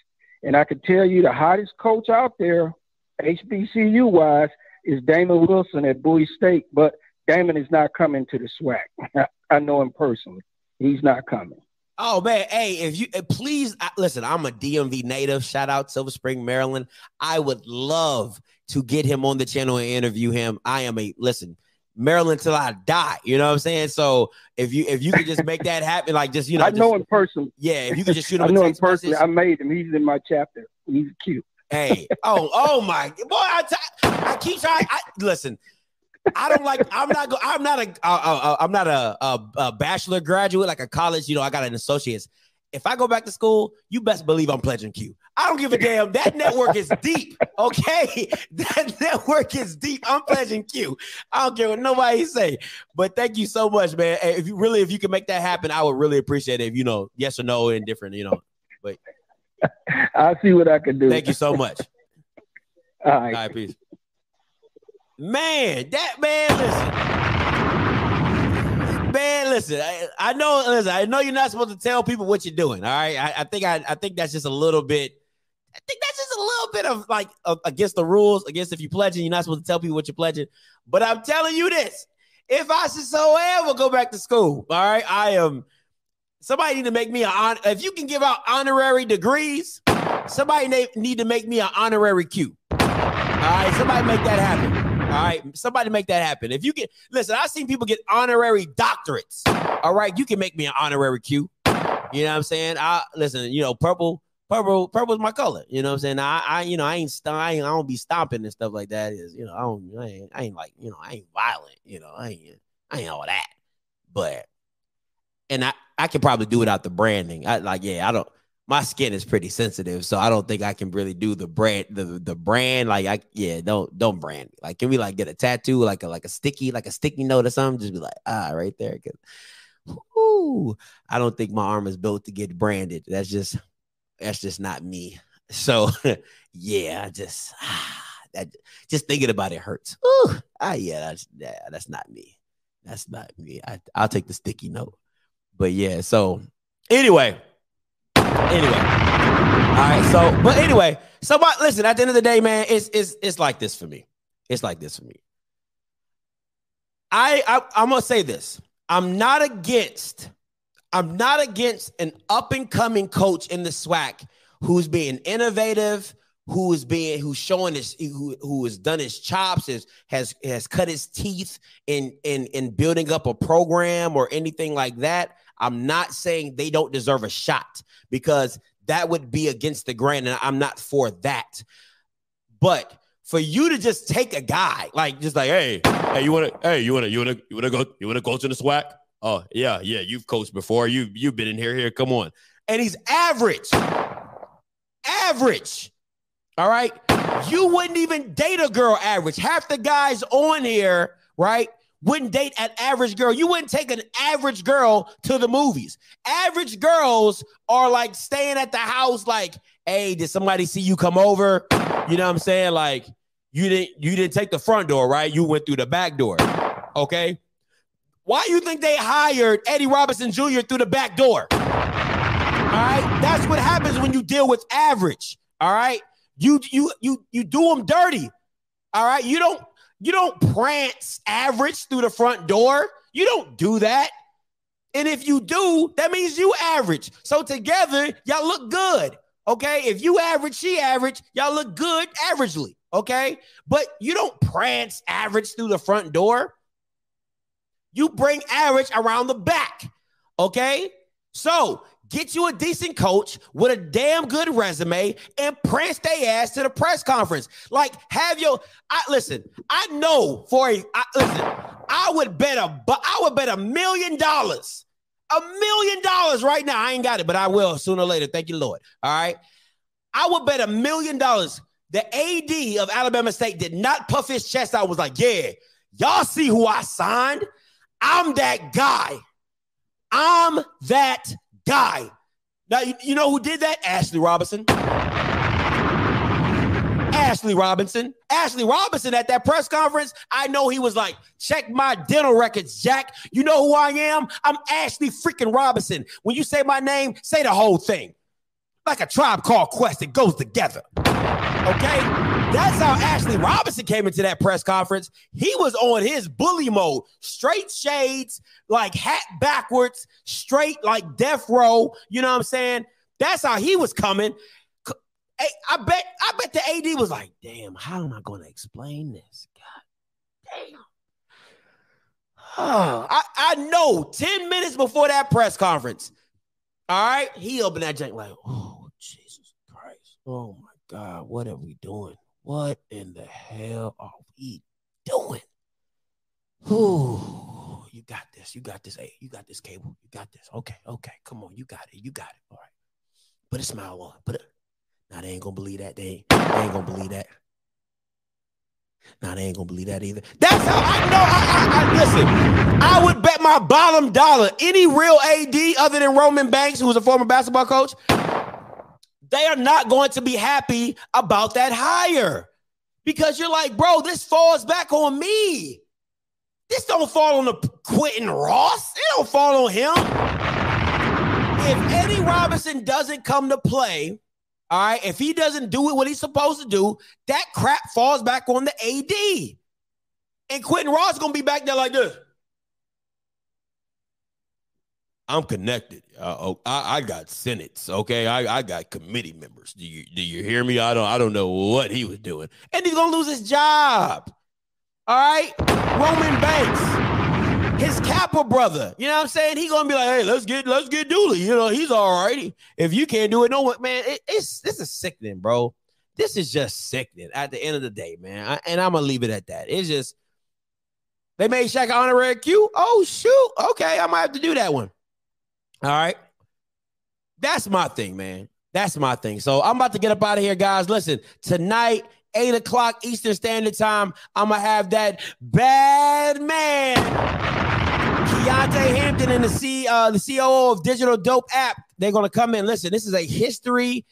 And I can tell you the hottest coach out there, HBCU wise, is Damon Wilson at Bowie State. But Damon is not coming to the SWAC. I know him personally. He's not coming. Oh man, hey, if you uh, please listen, I'm a DMV native. Shout out Silver Spring, Maryland. I would love to get him on the channel and interview him. I am a listen, Maryland till I die. You know what I'm saying? So if you if you could just make that happen, like just you know, I know just- him personally. yeah, if you could just shoot I him a know him personally. message. I made him. He's in my chapter. He's cute. Hey, oh, oh my boy! I, t- I keep trying. I, listen, I don't like. I'm not. Go, I'm not a. Uh, uh, I'm not a, a, a bachelor graduate like a college. You know, I got an associate's. If I go back to school, you best believe I'm pledging Q. I don't give a damn. That network is deep. Okay, that network is deep. I'm pledging Q. I don't care what nobody say. But thank you so much, man. If you really, if you can make that happen, I would really appreciate it. If you know, yes or no, and different. You know. But I'll see what I can do. thank you so much. All All right. right, peace. Man, that man, listen. Man, listen. I, I know, listen, I know you're not supposed to tell people what you're doing. All right. I, I think I, I think that's just a little bit. I think that's just a little bit of like against the rules, against if you're pledging, you're not supposed to tell people what you're pledging. But I'm telling you this: if I should so ever go back to school, all right, I am. Somebody need to make me an if you can give out honorary degrees, somebody need to make me an honorary Q. All right, somebody make that happen. All right, somebody make that happen. If you get listen, I've seen people get honorary doctorates. All right, you can make me an honorary Q. You know what I'm saying? I listen, you know, purple, purple, purple is my color. You know what I'm saying? I, I you know, I ain't, st- I, don't be stomping and stuff like that. Is you know, I don't, I ain't, I ain't like, you know, I ain't violent. You know, I ain't, I ain't all that. But and I, I can probably do without the branding. I like, yeah, I don't. My skin is pretty sensitive, so I don't think I can really do the brand, the the brand. Like, I yeah, don't don't brand. me. Like, can we like get a tattoo, like a like a sticky, like a sticky note or something? Just be like, ah, right there. 'Cause, Ooh, I don't think my arm is built to get branded. That's just that's just not me. So yeah, I just that just thinking about it hurts. Ooh, ah, yeah, that's yeah, that's not me. That's not me. I, I'll take the sticky note. But yeah, so anyway, anyway. All right, so but anyway, so but listen, at the end of the day, man, it's it's it's like this for me. It's like this for me. I, I I'm gonna say this. I'm not against. I'm not against an up and coming coach in the SWAC who's being innovative, who is being who's showing his who who has done his chops, has has has cut his teeth in in in building up a program or anything like that. I'm not saying they don't deserve a shot because that would be against the grain, and I'm not for that. But for you to just take a guy like just like, hey, hey, you wanna, hey, you wanna, you wanna, you wanna go, you wanna coach in the SWAC? Oh yeah, yeah, you've coached before. You you've been in here. Here, come on. And he's average, average. All right, you wouldn't even date a girl average. Half the guys on here, right, wouldn't date an average girl. You wouldn't take an average girl to the movies. Average girls are like staying at the house, like, hey, did somebody see you come over? You know what I'm saying? Like, you didn't you didn't take the front door, right? You went through the back door. Okay. Why do you think they hired Eddie Robinson Jr. through the back door? All right, that's what happens when you deal with average. All right, you you you you do them dirty. All right, you don't you don't prance average through the front door. You don't do that. And if you do, that means you average. So together, y'all look good. Okay. If you average, she average, y'all look good averagely. Okay. But you don't prance average through the front door. You bring average around the back. Okay. So get you a decent coach with a damn good resume and prance their ass to the press conference. Like, have your I listen, I know for a I, listen, I would bet a but I would bet a million dollars a million dollars right now. I ain't got it, but I will sooner or later. Thank you, Lord. All right. I would bet a million dollars the AD of Alabama State did not puff his chest out, was like, yeah, y'all see who I signed? I'm that guy. I'm that guy. Now, you, you know who did that? Ashley Robinson. Ashley Robinson. Ashley Robinson at that press conference, I know he was like, check my dental records, Jack. You know who I am? I'm Ashley freaking Robinson. When you say my name, say the whole thing. Like a tribe called Quest, it goes together. Okay? That's how Ashley Robinson came into that press conference. He was on his bully mode, straight shades, like hat backwards, straight like death row. You know what I'm saying? That's how he was coming. Hey, I bet I bet the AD was like, damn, how am I gonna explain this? God damn. I, I know 10 minutes before that press conference. All right, he opened that jank like, oh Jesus Christ. Oh my God, what are we doing? What in the hell are we doing? Whew, you got this. You got this. Hey, you got this Cable. You got this. Okay, okay. Come on. You got it. You got it. All right. Put a smile on. Put it. Now they ain't gonna believe that. They ain't, they ain't gonna believe that. Now they ain't gonna believe that either. That's how I know. I, I, I, listen. I would bet my bottom dollar any real AD other than Roman Banks, who was a former basketball coach, they are not going to be happy about that hire because you're like, bro, this falls back on me. This don't fall on the Quinton Ross. It don't fall on him. If Eddie Robinson doesn't come to play all right. If he doesn't do it what he's supposed to do, that crap falls back on the AD. And Quinton Ross is to be back there like this. I'm connected. Uh, oh, I, I, got senates. Okay, I, I got committee members. Do you do you hear me? I don't I don't know what he was doing, and he's gonna lose his job. All right, Roman Banks his Kappa brother. You know what I'm saying? He gonna be like, hey, let's get let's get Dooley. You know, he's all right. If you can't do it, no one, man. It, it's this is sickening, bro. This is just sickening at the end of the day, man. I, and I'm gonna leave it at that. It's just they made Shaq honorary Q. Oh shoot, okay, I might have to do that one. All right, that's my thing, man. That's my thing. So I'm about to get up out of here, guys. Listen, tonight 8 o'clock Eastern Standard Time. I'm going to have that bad man, Keontae Hampton, and the, C, uh, the COO of Digital Dope App. They're going to come in. Listen, this is a history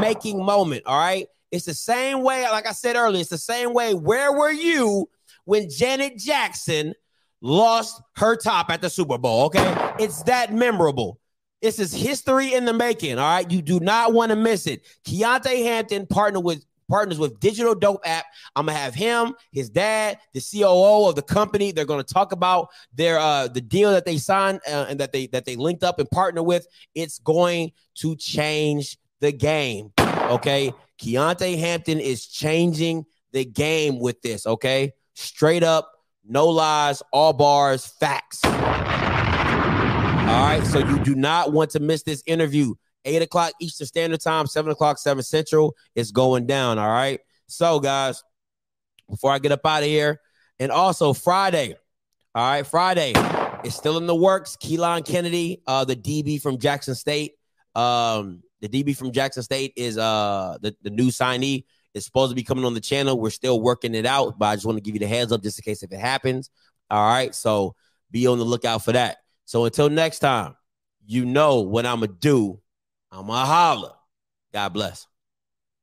making moment. All right. It's the same way, like I said earlier, it's the same way. Where were you when Janet Jackson lost her top at the Super Bowl? Okay. It's that memorable. This is history in the making. All right. You do not want to miss it. Keontae Hampton partnered with partners with Digital Dope App. I'm gonna have him, his dad, the COO of the company. They're gonna talk about their uh the deal that they signed uh, and that they that they linked up and partner with. It's going to change the game. Okay, Keontae Hampton is changing the game with this. Okay, straight up, no lies, all bars, facts. All right, so you do not want to miss this interview. 8 o'clock Eastern Standard Time, 7 o'clock, 7 Central. It's going down. All right. So, guys, before I get up out of here, and also Friday, all right, Friday, it's still in the works. Keelan Kennedy, uh, the DB from Jackson State. Um, the DB from Jackson State is uh the, the new signee. It's supposed to be coming on the channel. We're still working it out, but I just want to give you the heads up just in case if it happens. All right. So be on the lookout for that. So until next time, you know what I'm gonna do I'm a holler. God bless.